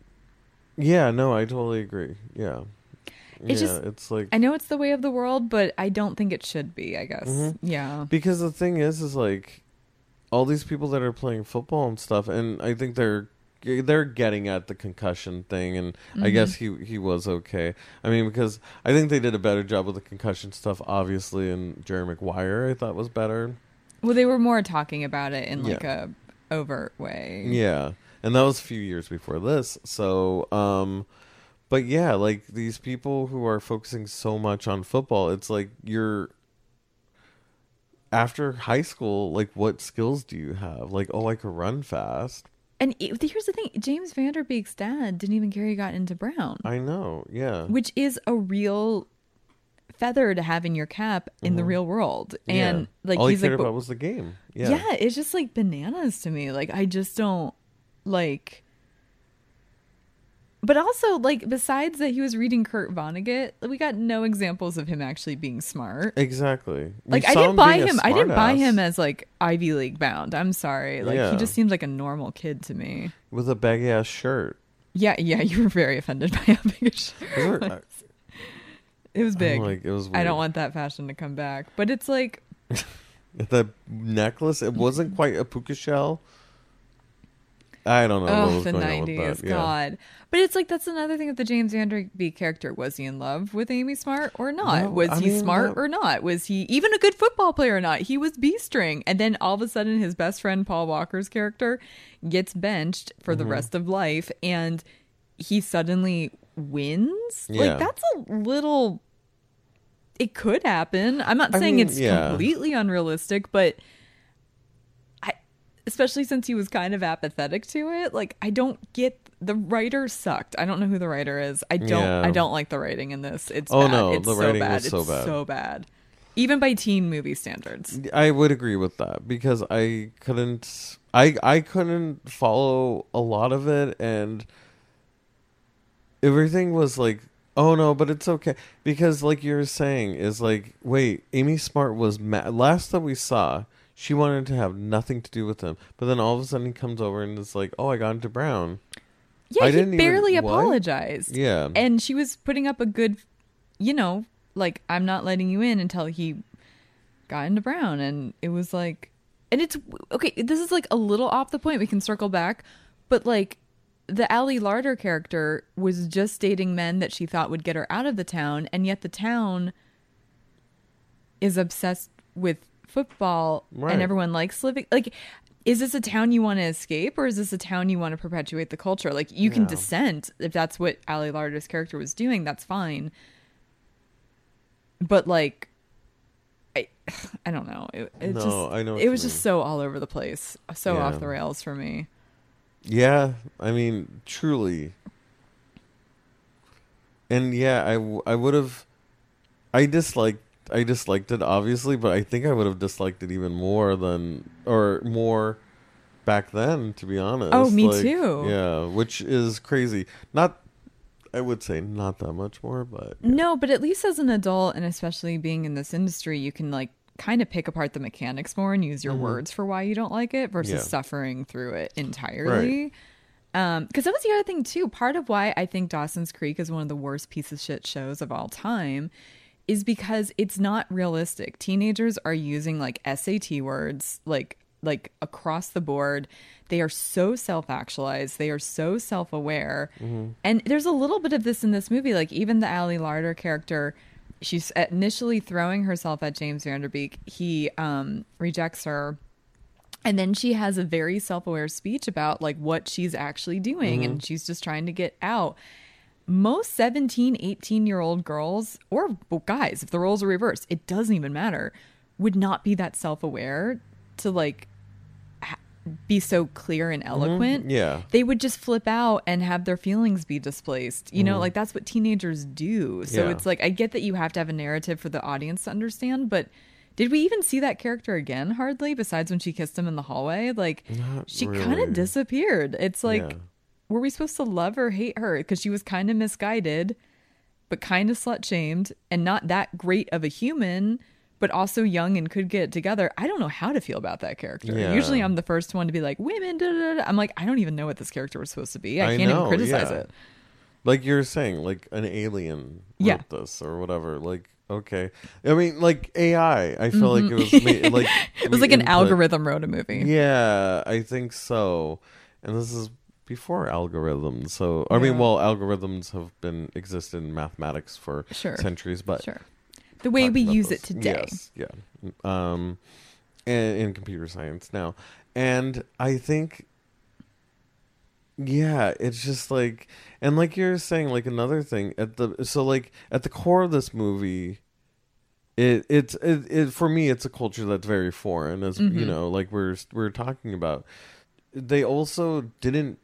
yeah, no, I totally agree. Yeah. It's yeah, just- it's like I know it's the way of the world, but I don't think it should be, I guess. Mhm. Yeah. because the thing is, is like all these people that are playing football and stuff, and I think they're they're getting at the concussion thing, and Mm-hmm. I guess he he was okay. I mean, because I think they did a better job with the concussion stuff, obviously, and Jerry Maguire I thought was better. Well, they were more talking about it in like Yeah. a overt way. Yeah. And that was a few years before this. So, um but yeah, like these people who are focusing so much on football, it's like you're after high school, like what skills do you have? Like, oh, I could run fast. And here's the thing: James Van Der Beek's dad didn't even care he got into Brown, I know. Yeah. which is a real feather to have in your cap in the mm-hmm. real world. And Yeah. like all he he's cared like, about was the game. Yeah. yeah, it's just like bananas to me. Like I just don't like. But also, like, besides that, he was reading Kurt Vonnegut. We got no examples of him actually being smart. Exactly. We Like I didn't buy him. I didn't buy him as like Ivy League bound. I'm sorry. Like Yeah. he just seemed like a normal kid to me. with a baggy ass shirt. Yeah, yeah. You were very offended by how big his shirt Was was. it- was big. I'm like it was. I don't want that fashion to come back. But it's like the necklace. It wasn't quite a puka shell. I don't know. oh, the going on with nineties. Yeah. God. But it's like that's another thing with the James Van Der Beek character. Was he in love with Amy Smart or not? No, was I he mean, smart that- or not? Was he even a good football player or not? He was B string, and then all of a sudden, his best friend Paul Walker's character gets benched for Mm-hmm. the rest of life, and he suddenly wins. Yeah. Like that's a little. It could happen. I'm not I saying mean, it's yeah. completely unrealistic, but especially since he was kind of apathetic to it, like I don't get the writer sucked. I don't know who the writer is. I don't. Yeah. I don't like the writing in this. It's Oh, bad. no, it's the so writing bad. was so it's bad. so bad, even by teen movie standards. I would agree with that because I couldn't I I couldn't follow a lot of it and everything was like oh no but it's okay because like you're saying is like wait Amy Smart was ma- last that we saw she wanted to have nothing to do with him but then all of a sudden he comes over and is like oh I got into Brown Yeah, I he didn't even- barely what? apologized. yeah and she was putting up a good, you know, like I'm not letting you in until he got into Brown, and it was like, and it's okay. This is like a little off the point. We can circle back, but like the Ali Larter character was just dating men that she thought would get her out of the town, and yet the town is obsessed with football, Right. and everyone likes living like. Is this a town you want to escape, or is this a town you want to perpetuate the culture? Like you can dissent if that's what Ali Larter's character was doing. That's fine. But like, I, I don't know. It, it No, just, I know It was just so all over the place, so Yeah. off the rails for me. Yeah, I mean, truly. And yeah, I, w- I would have I disliked I disliked it obviously, but I think I would have disliked it even more than or more back then to be honest. Oh, me Like, too. Yeah, which is crazy. Not I would say not that much more, but No, but at least as an adult, and especially being in this industry, you can like kind of pick apart the mechanics more and use your words for why you don't like it versus Mm-hmm. Yeah. suffering through it entirely. Um, because that was the other thing too. Part of why I think Dawson's Creek is one of the worst piece of shit shows of all time is because it's not realistic. Teenagers are using like SAT words like like across the board. They are so self actualized. They are so self aware. And there's a little bit of this in this movie. Like, even the Ali Larter character, she's initially throwing herself at James Van Der Beek. He um, rejects her. And then she has a very self aware speech about like what she's actually doing. And she's just trying to get out most 17 18 year old girls or guys if the roles are reversed it doesn't even matter would not be that self-aware to like be so clear and mm-hmm. eloquent. Yeah. they would just flip out and have their feelings be displaced you know mm-hmm. like that's what teenagers do. So Yeah. it's like i get that you have to have a narrative for the audience to understand but did we even see that character again hardly besides when she kissed him in the hallway? Like Not she kind of disappeared. It's like Yeah. Were we supposed to love or hate her because she was kind of misguided but kind of slut shamed and not that great of a human but also young and could get it together i don't know how to feel about that character Yeah. usually i'm the first one to be like women da, da, da. i'm like i don't even know what this character was supposed to be i, I can't know, even criticize yeah. it like you're saying, like an alien Yeah. wrote this or whatever. Like, okay, I mean, like AI. I feel like it was ma- like Mm-hmm. it was like an input- algorithm wrote a movie Yeah, I think so. And this is before algorithms. So I mean, Yeah. well, algorithms have been existed in mathematics for Sure. centuries, but sure the way we use this. it today Yes, yeah. Um, and in computer science now, and I think, yeah, it's just like, and like you're saying, like another thing at the so like at the core of this movie. It it's it, it for me it's a culture that's very foreign as you Mhm. know like we're we're talking about they also didn't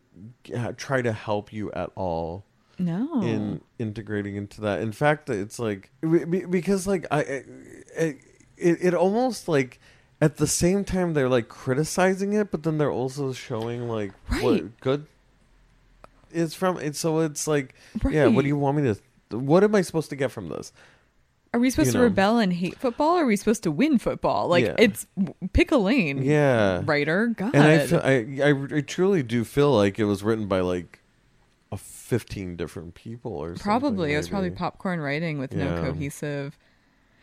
Uh, try to help you at all no in integrating into that. In fact, it's like because like I, it, it almost like at the same time they're like criticizing it, but then they're also showing like Right. what good is from it. So it's like, yeah, what do you want me to? What am I supposed to get from this? Are we supposed you to know. rebel and hate football or are we supposed to win football like Yeah. it's pick a lane Yeah, writer god and I, feel, I I I truly do feel like it was written by like a fifteen different people or something, Probably it was probably popcorn writing with no cohesive.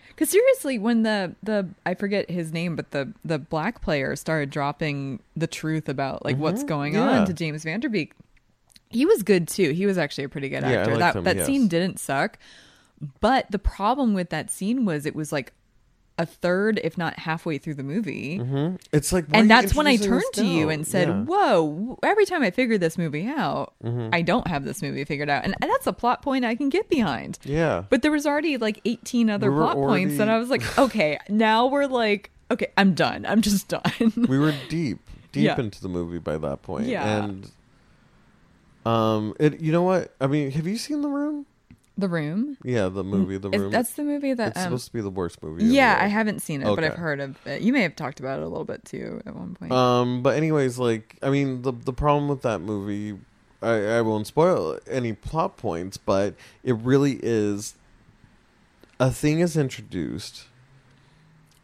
Because seriously, when the the I forget his name, but the the black player started dropping the truth about like what's Mhm, going yeah. on to James Van Der Beek, he was good too. He was actually a pretty good Yeah, actor. liked that him, that yes. scene didn't suck, but the problem with that scene was it was like a third, if not halfway through the movie. Mhm. It's like, And that's when I turned to you and said, Yeah. "Whoa!" Every time I figure this movie out, Mm-hmm. I don't have this movie figured out, and that's a plot point I can get behind. Yeah. But there was already like 18 other We plot points and I was like, okay, now we're like, okay, I'm done. I'm just done. we were deep, deep Yeah. into the movie by that point. Yeah. And um it you know what? I mean, have you seen The Room? The Room. Yeah, the movie The Is- Room. that's the movie that. it's Um, supposed to be the worst movie. yeah. I haven't seen it, but I've heard of it. You may have talked about it a little bit too at one point. Um, but anyways, like I mean, the the problem with that movie, I I won't spoil any plot points, but it really is a thing is introduced,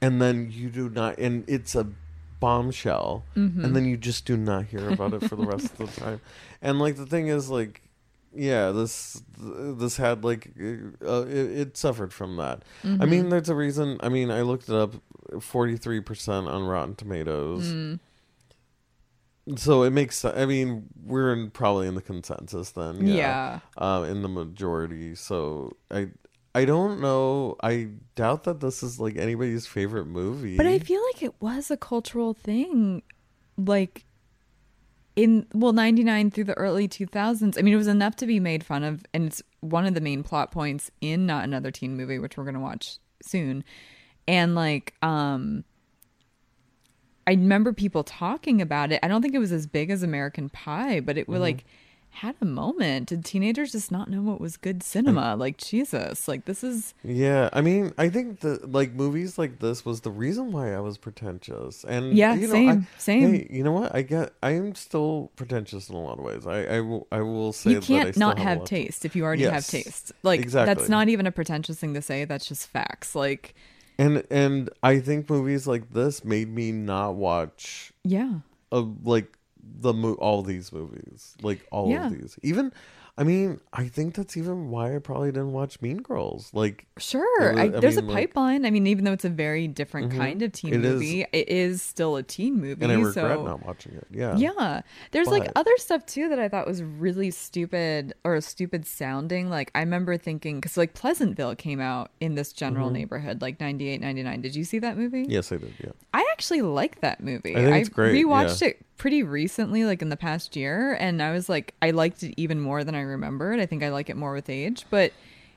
and then you do not, and it's a bombshell, Mhm. and then you just do not hear about it for the rest of the time, and like the thing is like. Yeah, this this had like uh, it, it suffered from that. I Mhm. mean, there's a reason. I mean, I looked it up. Forty three percent on Rotten Tomatoes. Mm. So it makes. I mean, we're in, probably in the consensus then. yeah. Uh, in the majority. So I. I don't know. I doubt that this is like anybody's favorite movie. But I feel like it was a cultural thing, like in well ninety nine through the early two thousands. I mean, it was enough to be made fun of, and it's one of the main plot points in Not Another Teen Movie, which we're gonna watch soon. And like, um, I remember people talking about it. I don't think it was as big as American Pie, but it was like had a moment. Did teenagers just not know what was good cinema? Like Jesus, like this is Yeah, I mean, I think the like movies like this was the reason why I was pretentious, and Yeah, you know, same, I, same. Hey, you know what? I get. I am still pretentious in a lot of ways. I I will. I will say you that I can't not have, have taste if you already have taste. Like exactly. that's not even a pretentious thing to say. That's just facts. Like And and I think movies like this made me not watch yeah, uh, like the mo- all these movies, like all Yeah. of these. Even I mean, I think that's even why I probably didn't watch Mean Girls. Like, Sure. Was- I, I there's mean, a like- pipeline. I mean, even though it's a very different Mhm. kind of teen It is. movie, it is still a teen movie. and I regret so not watching it. Yeah. yeah. There's like other stuff too that I thought was really stupid or a stupid sounding. Like I remember thinking cuz like Pleasantville came out in this general neighborhood like 98 99. Did you see that movie? Mm-hmm. Yes, I did. Yeah. I actually like that movie. I think it's great, rewatched yeah. it pretty recently, like in the past year, and I was like, I liked it even more than I remembered. I think I like it more with age, but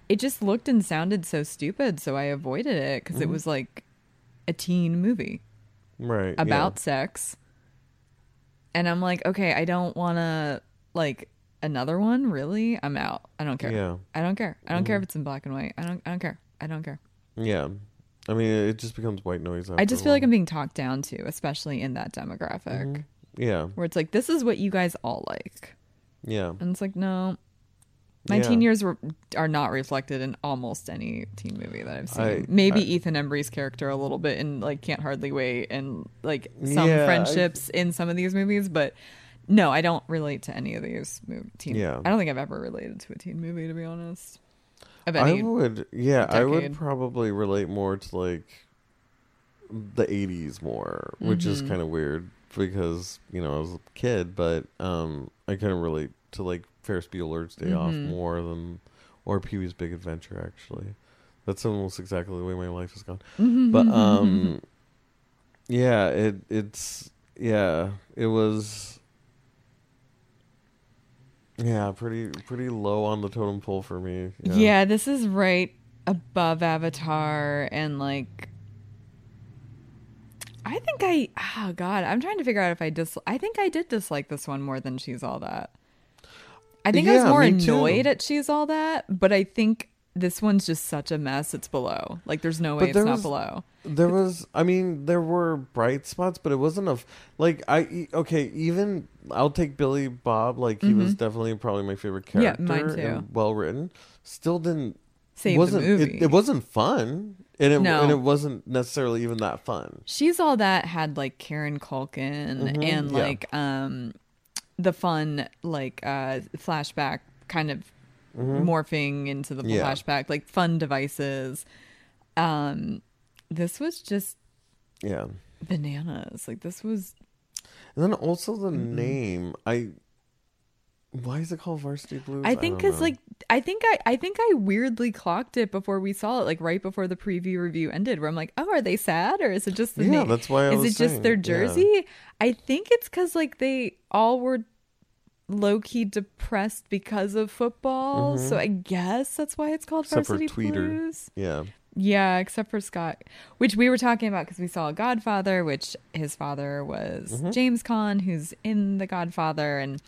it just looked and sounded so stupid, so I avoided it because it Mm-hmm. was like a teen movie Right. about sex, and I'm like, okay, I don't want to like another one. Really, I'm out. I don't care. Yeah. Mm-hmm. I don't care. I don't care if it's in black and white. I don't. I don't care. I don't care. Yeah. Yeah. I mean, it just becomes white noise. I just feel like I'm being talked down to, especially in that demographic. Mhm. Yeah. where it's like this is what you guys all like Yeah. and it's like no my Yeah. teen years were are not reflected in almost any teen movie that i've seen I- maybe I- ethan embry's character a little bit in like can't hardly wait and like some Yeah, I- friendships in some of these movies but no i don't relate to any of these mov- teen Yeah. i don't think i've ever related to a teen movie to be honest of I would, yeah, I would probably relate more to like the '80s more, which is Mhm. kind of weird because you know I was a kid, but um, I kind of relate to like Ferris Bueller's Day Off Mhm. more than or Pee Wee's Big Adventure. Actually, that's almost exactly the way my life has gone. Mm-hmm. But um, yeah, it it's yeah, it was. Yeah, pretty pretty low on the totem pole for me. Yeah. this is right above Avatar and like I think I oh god, I'm trying to figure out if I dis I think I did dislike this one more than She's All That. I think I was more me too. annoyed at She's All That, but I think this one's just such a mess it's below. Like there's no way it's there not was- below. There was, I mean, there were bright spots, but it wasn't a like I okay. Even I'll take Billy Bob. Like he was definitely probably my favorite Mm-hmm. Yeah, character. mine too. Well written. Still didn't Save wasn't the movie. It, it wasn't fun, and it No. and it wasn't necessarily even that fun. She's all that had like Kieran Culkin Mhm, and yeah. like um the fun like uh flashback kind of morphing into the Mm-hmm. Yeah. flashback like fun devices. Um this was just Yeah, bananas. Like this was and then also the Mm-hmm. name. I why is it called Varsity Blues? I think cuz like I think I I think I weirdly clocked it before we saw it like right before the preview review ended where I'm like, "Oh, are they sad or is it just the Yeah, name? that's why I is was it just their saying, yeah. jersey? I think it's because like they all were low key depressed because of football. So I guess that's why it's called Mm-hmm. Except Varsity Tweeder. Blues. yeah, Yeah, except for Scott, which we were talking about because we saw Godfather, which his father was Mm-hmm. James Caan, who's in The Godfather, and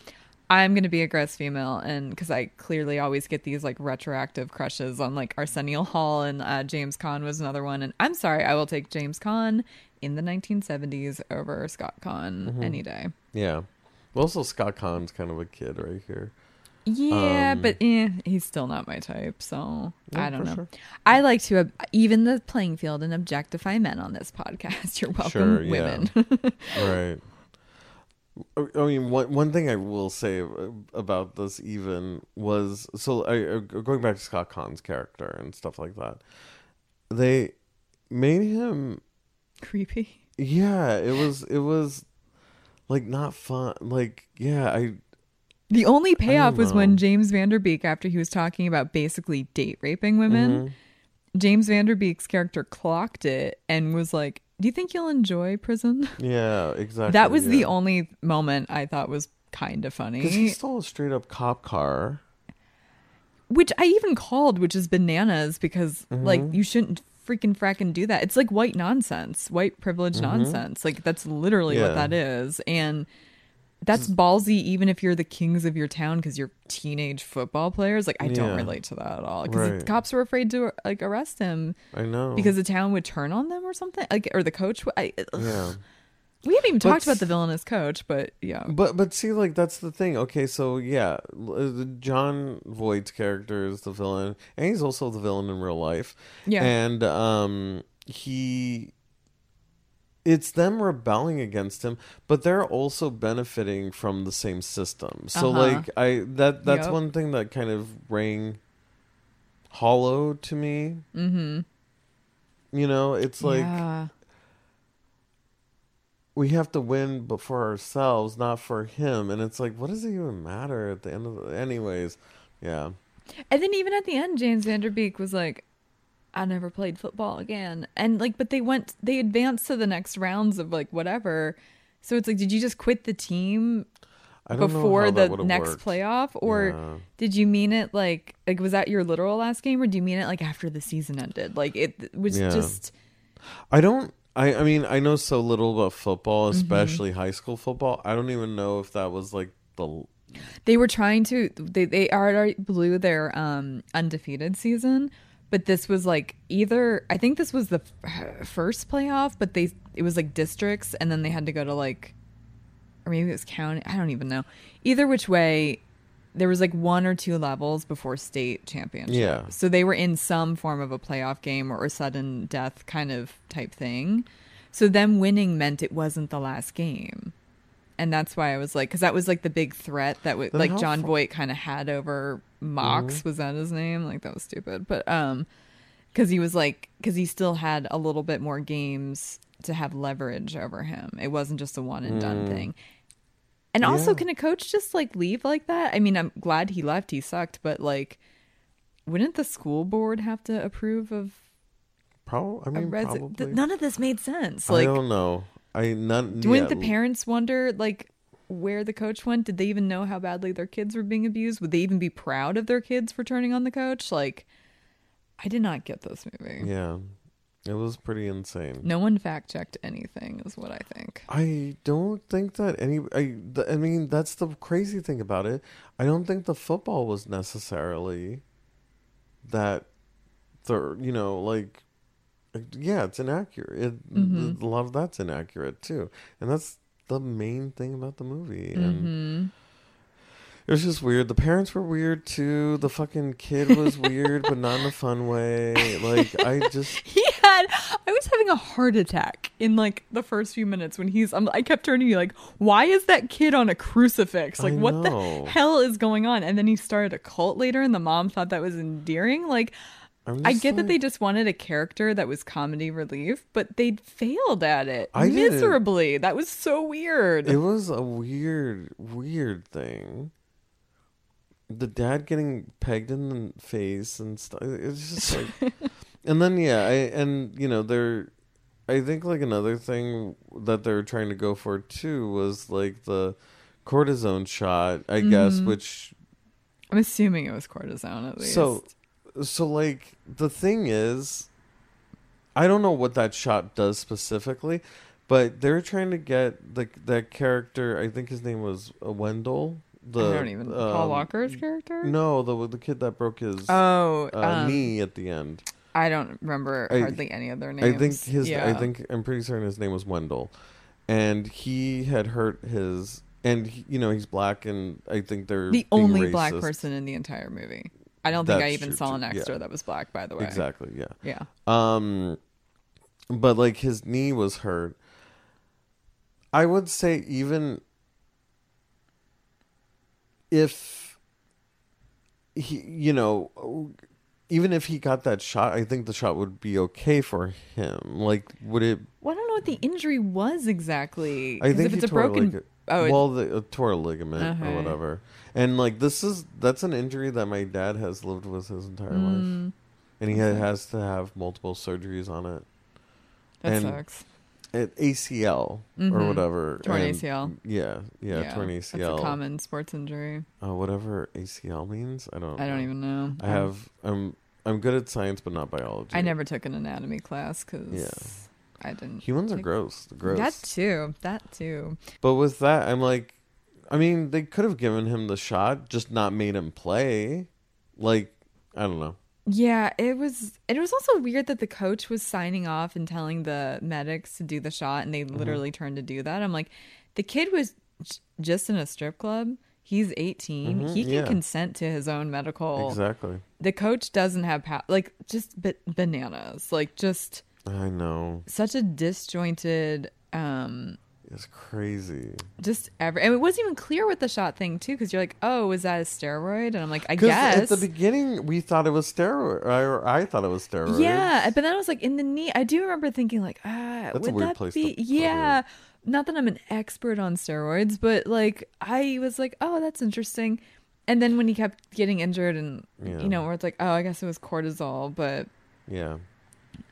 I'm gonna be a gross female, and because I clearly always get these like retroactive crushes on like Arsenio Hall, and uh, James Caan was another one, and I'm sorry, I will take James Caan in the 1970s over Scott Caan Mm-hmm. any day. yeah. Well, also Scott Caan's kind of a kid right here. Yeah, Um, but eh, he's still not my type, so Yeah, I don't know. sure. I like to ob- even the playing field and objectify men on this podcast. You're welcome, Sure, yeah. women. right. I mean, one one thing I will say about this even was so I, I going back to Scott Caan's character and stuff like that. They made him, Creepy. yeah. It was it was like not fun. Like yeah, I The only payoff was when James Van Der Beek, after he was talking about basically date raping women, Mm-hmm. James Van Der Beek's character clocked it and was like, "Do you think you'll enjoy prison?" yeah exactly. that was the only moment I thought was kind of funny. because he stole a straight up cop car. which I even called, which is bananas because like Mm-hmm. you shouldn't freaking fracking do that. It's like white nonsense, white privilege nonsense. Like that's literally what Mm-hmm. That is, and that's ballsy. Even if you're the kings of your town because you're teenage football players, like I don't Yeah. relate to that at all. Because Right. cops were afraid to like arrest him I know because the town would turn on them or something, like or the coach. would- I, yeah. we haven't even talked about the villainous coach, but yeah, But but see, like that's the thing. Okay, so yeah, l- uh, Jon Voight's character is the villain, and he's also the villain in real life. Yeah. and um, he it's them rebelling against him, but they're also benefiting from the same system. So Uh-huh. like I that that's Yep. one thing that kind of rang hollow to me. Mm-hmm. You know, it's like yeah. we have to win but for ourselves, not for him. And it's like, what does it even matter at the end of the anyways? Yeah. And then even at the end, James Van Der Beek was like, I never played football again. And like, but they went, they advanced to the next rounds of like whatever. So it's like, did you just quit the team I don't know before the next worked. playoff? Or Yeah. did you mean it like, like, was that your literal last game or do you mean it like after the season ended? Like, it was Yeah. just, I don't. I. I mean, I know so little about football, Mm-hmm. especially high school football. I don't even know if that was like the. they were trying to, they, they already blew their um undefeated season. But this was like either I think this was the f- first playoff, but they it was like districts, and then they had to go to like, or maybe it was county. I don't even know. Either which way, there was like one or two levels before state championship. Yeah. So they were in some form of a playoff game or a sudden death kind of type thing. So them winning meant it wasn't the last game. And that's why I was like, because that was like the big threat that w- like Jon Voight kind of had over Mox. Mm-hmm. Was that his name? Like that was stupid. But um, because he was like, because he still had a little bit more games to have leverage over him. It wasn't just a one and done thing. And also, Mm. Yeah. can a coach just like leave like that? I mean, I'm glad he left. He sucked, but like, wouldn't the school board have to approve of Probably. I mean, resi- probably. th- None of this made sense. Like, I don't know. I none. wouldn't yeah, the parents wonder like where the coach went? Did they even know how badly their kids were being abused? Would they even be proud of their kids for turning on the coach? Like, I did not get this movie. Yeah, it was pretty insane. No one fact checked anything, is what I think. I don't think that any. I. I mean, that's the crazy thing about it. I don't think the football was necessarily that. The you know like. Yeah, it's inaccurate. It, Mhm. A lot of that's inaccurate too, and that's the main thing about the movie. Mm-hmm. And it was just weird. The parents were weird too. The fucking kid was weird, but not in a fun way. Like I just He had. I was having a heart attack in like the first few minutes when he's. I'm, I kept turning to you like, why is that kid on a crucifix? Like, what the hell is going on? And then he started a cult later, and the mom thought that was endearing. Like, I get that they just wanted a character that was comedy relief, but they failed at it I didn't- miserably. That was so weird. It was a weird, weird thing. The dad getting pegged in the face and stuff. It's just like, and then yeah, I and you know they're, I think like another thing that they're trying to go for too was like the cortisone shot, I guess, Mhm. which I'm assuming it was cortisone at least. So, so like the thing is, I don't know what that shot does specifically, but they're trying to get the that character. I think his name was uh, Wendell. The I don't even. Paul um, Walker's character. No, the the kid that broke his Oh, uh, um, knee at the end. I don't remember I- hardly any other names. I think his. Yeah. I think I'm pretty certain his name was Wendell, and he had hurt his. And he, you know he's black, and I think they're the only black person in the entire movie. I don't think I even saw too. an extra Yeah. that was black. By the way, Exactly. Yeah. Yeah. Um, but like his knee was hurt. I would say even if he, you know, even if he got that shot, I think the shot would be okay for him. Like, would it? Well, I don't know what the injury was exactly. I think if it's a broken, a, oh, it- well, the a tore a ligament Okay. or whatever. And like this is that's an injury that my dad has lived with his entire life, Mm, and he ha- has to have multiple surgeries on it. that and sucks. at ACL or Mhm. whatever. Torn and- ACL. Yeah, yeah, torn That's ACL. a common sports injury. uh, whatever ACL means, I don't. I don't know. even know. I have. I'm. I'm good at science, but not biology. I never took an anatomy class because Yeah. I didn't. Humans are gross. Gross. That too. That too. But with that, I'm like, I mean, they could have given him the shot, just not made him play. Like, I don't know. Yeah, it was. It was also weird that the coach was signing off and telling the medics to do the shot, and Mm-hmm. they literally turned to do that. I'm like, the kid was j- just in a strip club. He's 18. Mhm, he can yeah. consent to his own medical. Exactly. The coach doesn't have power. Like just ba- bananas. Like just I know. such a disjointed um It's crazy. just every and it wasn't even clear with the shot thing too because you're like oh was that a steroid and i'm like i guess at the beginning we thought it was steroid, or I thought it was steroid. yeah but then i was like in the knee i do remember thinking like ah That's a would weird that place be yeah not that i'm an expert on steroids but like i was like oh that's interesting and then when he kept getting injured and Yeah. you know where it's like oh i guess it was cortisol but Yeah.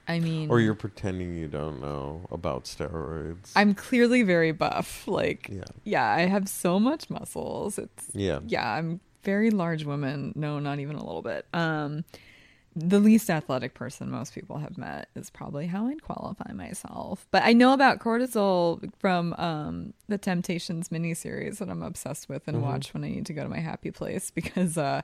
I mean Or you're pretending you don't know about steroids. i'm clearly very buff like Yeah. yeah i have so much muscles it's Yeah. yeah, I'm very large woman. No, not even a little bit. Um, the least athletic person most people have met is probably how I'd qualify myself. But I know about cortisol from um, the Temptations miniseries that I'm obsessed with and Mhm. watch when I need to go to my happy place because uh,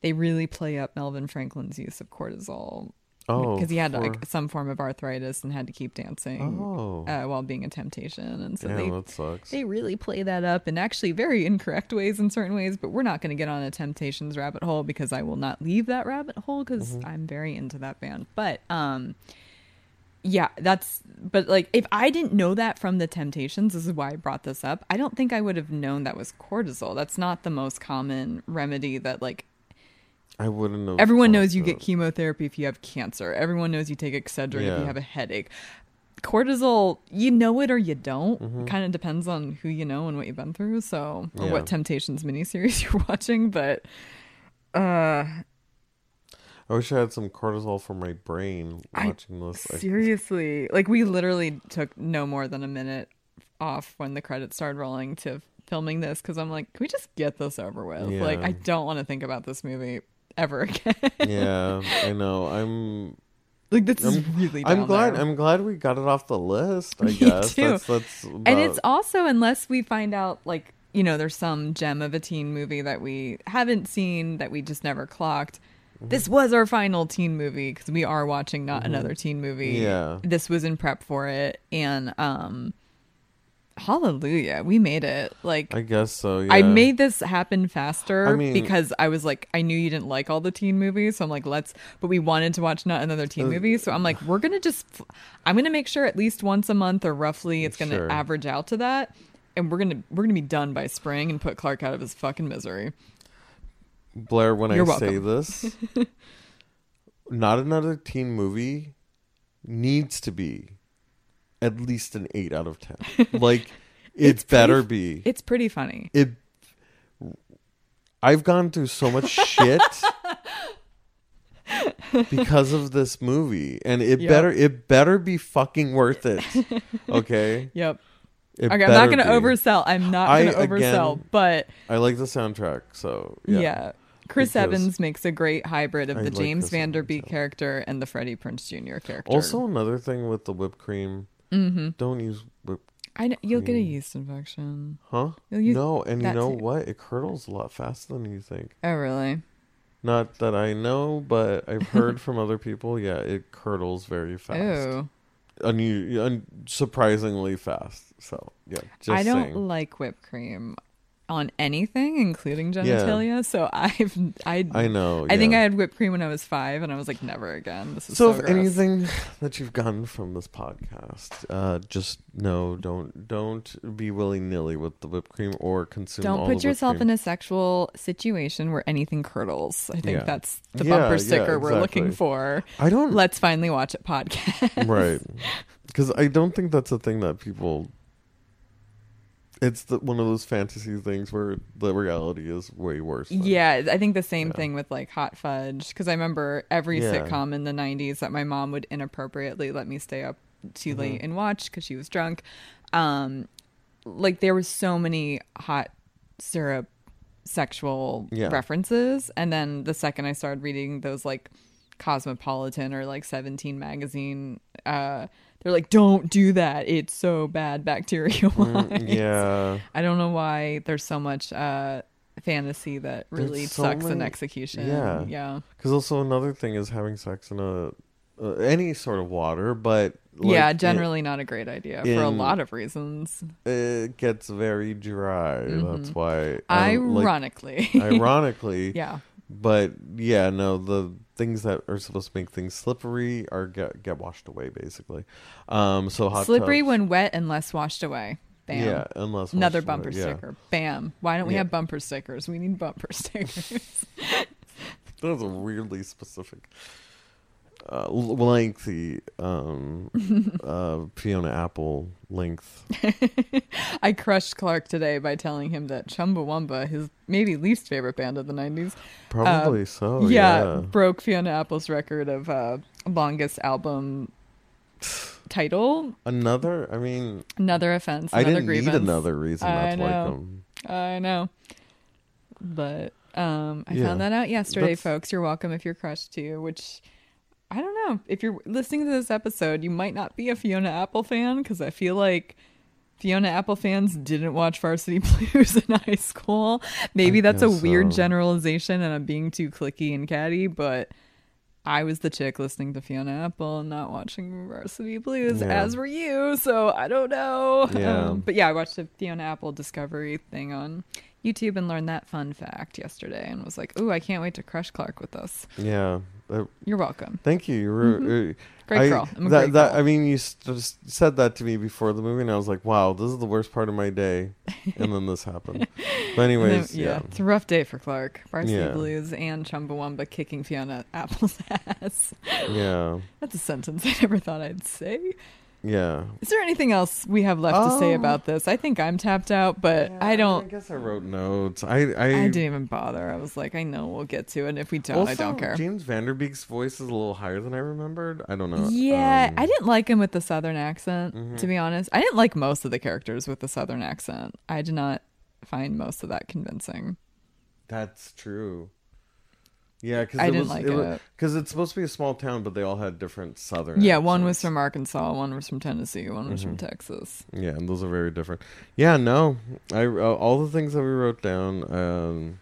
they really play up Melvin Franklin's use of cortisol Oh. because he had for- like some form of arthritis and had to keep dancing Oh. uh, while being a temptation, and so Damn, they that sucks. they really play that up in actually very incorrect ways in certain ways, but we're not going to get on a Temptations rabbit hole because I will not leave that rabbit hole because Mhm. I'm very into that band. But um yeah, that's but like if I didn't know that from the Temptations, this is why I brought this up. I don't think I would have known that was cortisol. That's not the most common remedy that like I wouldn't know. everyone knows you thought get chemotherapy if you have cancer. Everyone knows you take Excedrin if you have a headache. Cortisol, you know it or you don't. Mhm. Kind of depends on who you know and what you've been through. So, or Yeah. what Temptations miniseries you're watching. But, uh, I wish I had some cortisol for my brain I- watching this. Seriously, like we literally took no more than a minute off when the credits started rolling to filming this because I'm like, can we just get this over with? Like, I don't want to think about this movie ever again. yeah, I know. I'm. like, this is I'm- really. I'm glad. there. I'm glad we got it off the list. I Me guess too. that's that's. and it's also unless we find out like you know there's some gem of a teen movie that we haven't seen that we just never clocked this was our final teen movie because we are watching not another teen movie Yeah. this was in prep for it and um hallelujah we made it like I guess so. Yeah. I made this happen faster I mean- because I was like, I knew you didn't like all the teen movies, so I'm like, let's. But we wanted to watch not another teen Uh, movie, so I'm like, we're gonna just. I'm gonna make sure at least once a month or roughly it's gonna Sure. average out to that, and we're gonna we're gonna be done by spring and put Clark out of his fucking misery. Blair, when You're I say this, not another teen movie needs to be at least an eight out of ten. Like it It's pretty better f- be. It's pretty funny. It. I've gone through so much shit because of this movie, and it Yep. better it better be fucking worth it. Okay. Yep. It Okay, I'm not gonna be. oversell. I'm not gonna oversell, again, but I like the soundtrack, so yeah. yeah. Chris Because- Evans makes a great hybrid of I the like James Van Der Beek character and the Freddie Prinze Jr. character. Also, another thing with the whipped cream, hmm don't use whipped, I know you'll get a yeast infection. huh? You'll use no, and you know too. what? It curdles a lot faster than you think. Oh, really? Not that I know, but I've heard from other people. Yeah, it curdles very fast. Oh, Unu- un- surprisingly fast. So yeah, just I don't saying. like whipped cream on anything, including genitalia. So I've I I know. I think I yeah. had whipped cream when I was five, and I was like, never again. This is So, so, if gross. anything that you've gotten from this podcast, uh, just know don't don't be willy nilly with the whipped cream or consume. Don't the put whipped yourself cream. in a sexual situation where anything curdles. I think Yeah. that's the Yeah, bumper sticker we're looking exactly. for. I don't Let's finally watch it podcast. right because I don't think that's a thing that people. It's the, one of those fantasy things where the reality is way worse. than- Yeah, I think the same Yeah. thing with like Hot Fudge because I remember every Yeah. sitcom in the '90s that my mom would inappropriately let me stay up too Mm-hmm. late and watch because she was drunk. Um, like there was so many hot syrup sexual Yeah. references, and then the second I started reading those like Cosmopolitan or like Seventeen magazine, uh, they're like, "Don't do that. It's so bad bacteria wise." Mm, yeah. I don't know why there's so much uh fantasy that really so sucks in execution. yeah. Yeah. Because also another thing is having sex in a uh, any sort of water, but like, yeah, it- generally not a great idea for a lot of reasons. it, gets very dry. That's why. I, like, Ironically. ironically, yeah. but yeah, no the things that are supposed to make things slippery are get get washed away basically. Um, so hot Slippery tubs- when wet and less washed away. Bam. Yeah, unless Another washed away, bumper yeah. sticker. Bam. Why don't we Yeah. have bumper stickers? We need bumper stickers. That was a weirdly specific, uh, lengthy um, uh, Fiona Apple length. I crushed Clark today by telling him that Chumbawamba, his maybe least favorite band of the 90s, Probably so. yeah, Yeah. broke Fiona Apple's record of uh, longest album title. Another. I mean, Another offense. I didn't grievance. need another reason I not to like know. them. I know. But um, I Yeah. found that out yesterday, That's- folks. You're welcome if you're crushed too, which I don't know. If you're listening to this episode, you might not be a Fiona Apple fan because I feel like Fiona Apple fans didn't watch Varsity Blues in high school. Maybe I that's a weird so. generalization and I'm being too clicky and catty, but I was the chick listening to Fiona Apple and not watching Varsity Blues, Yeah. as were you. So I don't know. Yeah. Um, but yeah, I watched the Fiona Apple Discovery thing on YouTube and learned that fun fact yesterday and was like, ooh, I can't wait to crush Clark with this. Yeah. Uh, You're welcome. thank you. You were, uh, Mm-hmm. Great I, girl. I'm that, great that, girl. I mean, you s- just said that to me before the movie, and I was like, "Wow, this is the worst part of my day," and then this happened. But And then- anyways, yeah, yeah, it's a rough day for Clark. Varsity Yeah. Blues and Chumbawamba kicking Fiona Apple's ass. yeah, That's a sentence I never thought I'd say. Yeah. Is there anything else we have left to say Um, about this? I think I'm tapped out, but I I don't. I guess I wrote notes. I I, I didn't even bother. I was like, I know we'll get to it. And if we don't, also, I don't care. James Van Der Beek's voice is a little higher than I remembered. I don't know. Yeah, Um, I didn't like him with the southern accent, to be honest. I didn't like most of the characters with the southern accent. I did not find most of that convincing. That's true. Yeah, because I it didn't was, like it. Because it's supposed to be a small town, but they all had different southern. Yeah, one was accents. from Arkansas, one was from Tennessee, one was from Mhm. Texas. Yeah, and those are very different. Yeah, no, I uh, all the things that we wrote down. Um,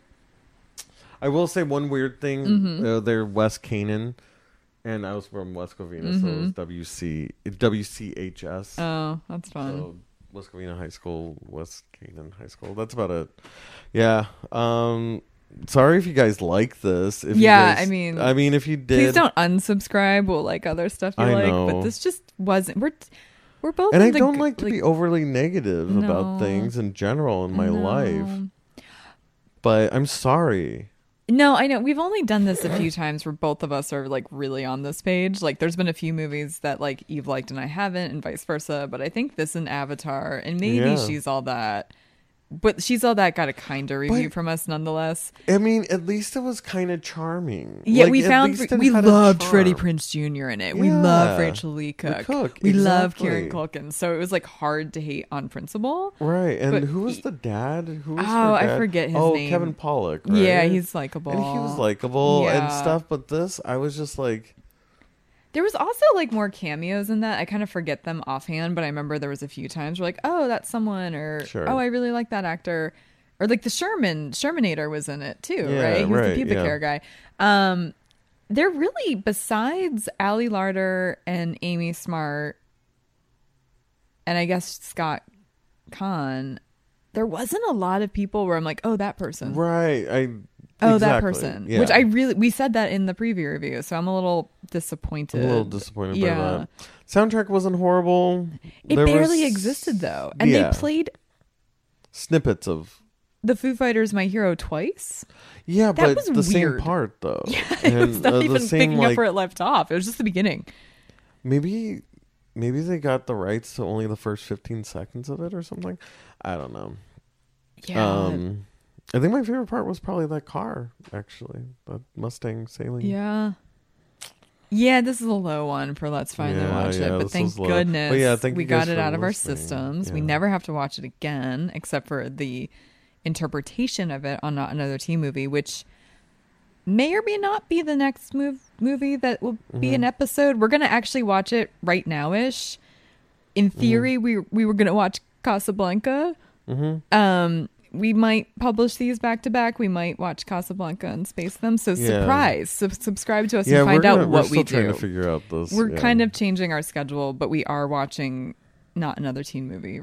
I will say one weird thing. Mhm. Uh, they're West Canaan, and I was from West Covina, so it was Mhm. WC WCHS. Oh, that's fun. So West Covina High School, West Canaan High School. That's about it. Yeah. Um. Sorry if you guys like this. If you Yeah, guys- I mean, I mean, if you did, Please don't unsubscribe. We'll like other stuff you I like, know. but this just wasn't. We're we're both. and I don't g- like to be overly negative No. about things in general in my No. life. But I'm sorry. No, I know. We've only done this a few times where both of us are like really on this page. Like there's been a few movies that like you've liked and I haven't and vice versa, but I think this and Avatar and maybe Yeah. she's all that. But she's all that got a kinder review But- from us nonetheless. I mean, at least it was kind of charming. Yeah, Like, we found we loved. Freddie Prinze Jr. in it. We love Rachael Leigh Cook. Cook, We love Kieran exactly. Culkin. So it was like hard to hate on principle. Right, and But who was he- the dad? Who was Oh, I forget his oh, name. Kevin Pollak. Right? Yeah, he's likable. and he was likable and stuff. But this, I was just like, There was also like more cameos in that. I kind of forget them offhand, but I remember there was a few times where like, oh, that's someone, or Sure. oh, I really like that actor, or like the Sherman Shermanator was in it too, Yeah, right? He was right, the pubic yeah. hair guy. Um, they're really besides Ali Larter and Amy Smart, and I guess Scott Caan. There wasn't a lot of people where I'm like, oh, that person. right, I. Oh, that person. yeah. Which I really we said that in the preview review, so I'm a little disappointed. I'm a little disappointed Yeah. by that. Soundtrack wasn't horrible. It There barely was existed though, and yeah. they played Snippets of the Foo Fighters "My Hero" twice. yeah, That but was the same weird. part though. it and was not uh, even same picking up where it left off. It was just the beginning. maybe maybe they got the rights to only the first 15 seconds of it or something. I don't know. Yeah, Um, I think my favorite part was probably that car, actually, that Mustang sailing. yeah, yeah. This is a low one for let's finally Yeah, watch yeah, it. But thank goodness, But yeah, thank we got it out of our systems. We never have to watch it again, except for the interpretation of it on not another teen movie, which may or may not be the next move movie that will be Mm-hmm. an episode. We're gonna actually watch it right now ish. In Mm-hmm. theory, we we were gonna watch Casablanca. Mm-hmm. Um, we might publish these back to back. We might watch Casablanca and space them. So Yeah. surprise, Sub- subscribe to us Yeah, and find gonna, out we're what still we trying do. to figure out this. We're yeah. kind of changing our schedule, but we are watching not another teen movie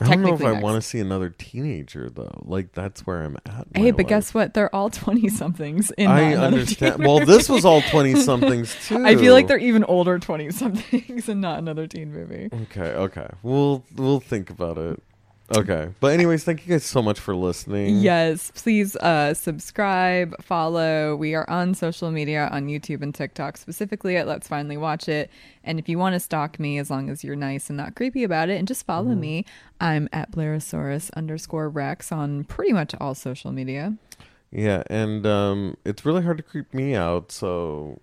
I don't know if technically I want to see another teenager though. Like that's where I'm at. Hey, but life. guess what? They're all twenty somethings. In I understand. Well, this was all twenty somethings too. I feel like they're even older twenty somethings and not another teen movie. Okay, okay. We'll we'll think about it. Okay. But anyways, thank you guys so much for listening. Yes, please uh, subscribe, follow. We are on social media on YouTube and TikTok, specifically at Let's Finally Watch It. And if you want to stalk me, as long as you're nice and not creepy about it, and just follow Mm-hmm. me, I'm at Blairosaurus underscore Rex on pretty much all social media. Yeah, and um it's really hard to creep me out, so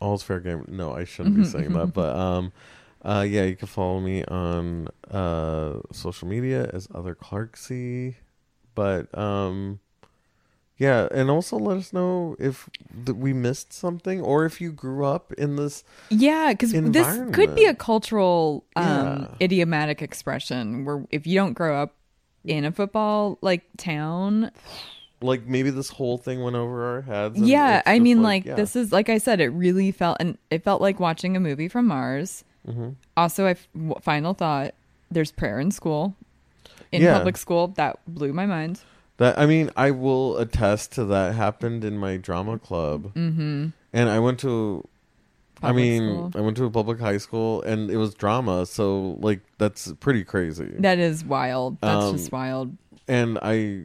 all's fair game. No, I shouldn't be saying that, but um uh yeah, you can follow me on uh social media as other Clarksy. But um yeah, and also let us know if th- we missed something or if you grew up in this Yeah, because this could be a cultural um, Yeah. idiomatic expression where if you don't grow up in a football like town, like maybe this whole thing went over our heads. yeah, I mean, like, yeah. this is like I said, it really felt and it felt like watching a movie from Mars. Mhm. Also, I final thought: there's prayer in school, in Yeah. public school. That blew my mind. That I mean, I will attest to that happened in my drama club, Mm-hmm. and I went to. I mean, school. I went to a public high school, and it was drama, so like that's pretty crazy. That is wild. That's Um, just wild. and I,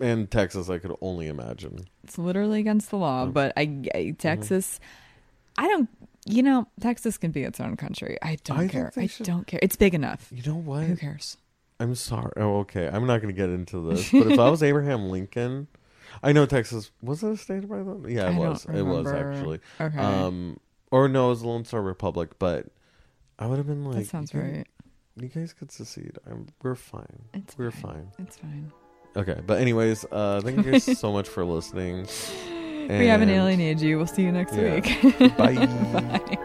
and Texas, I could only imagine. It's literally against the law, but I, Mm-hmm. I Texas, I don't. You know, Texas can be its own country. I don't I care. I should- don't care. It's big enough. You know what? Who cares? I'm sorry. Oh, okay. I'm not going to get into this, but if I was Abraham Lincoln, I know Texas was it a state by then? Yeah, it I was. It was actually. Okay, Um, or no, it was the Lone Star Republic, but I would have been like, that sounds you guys- right. You guys could secede. I'm, we're fine. It's We're fine. fine. It's fine. Okay, but anyways, uh, thank you guys so much for listening. We haven't alienated you. We'll see you next Yeah. week. Bye. Bye.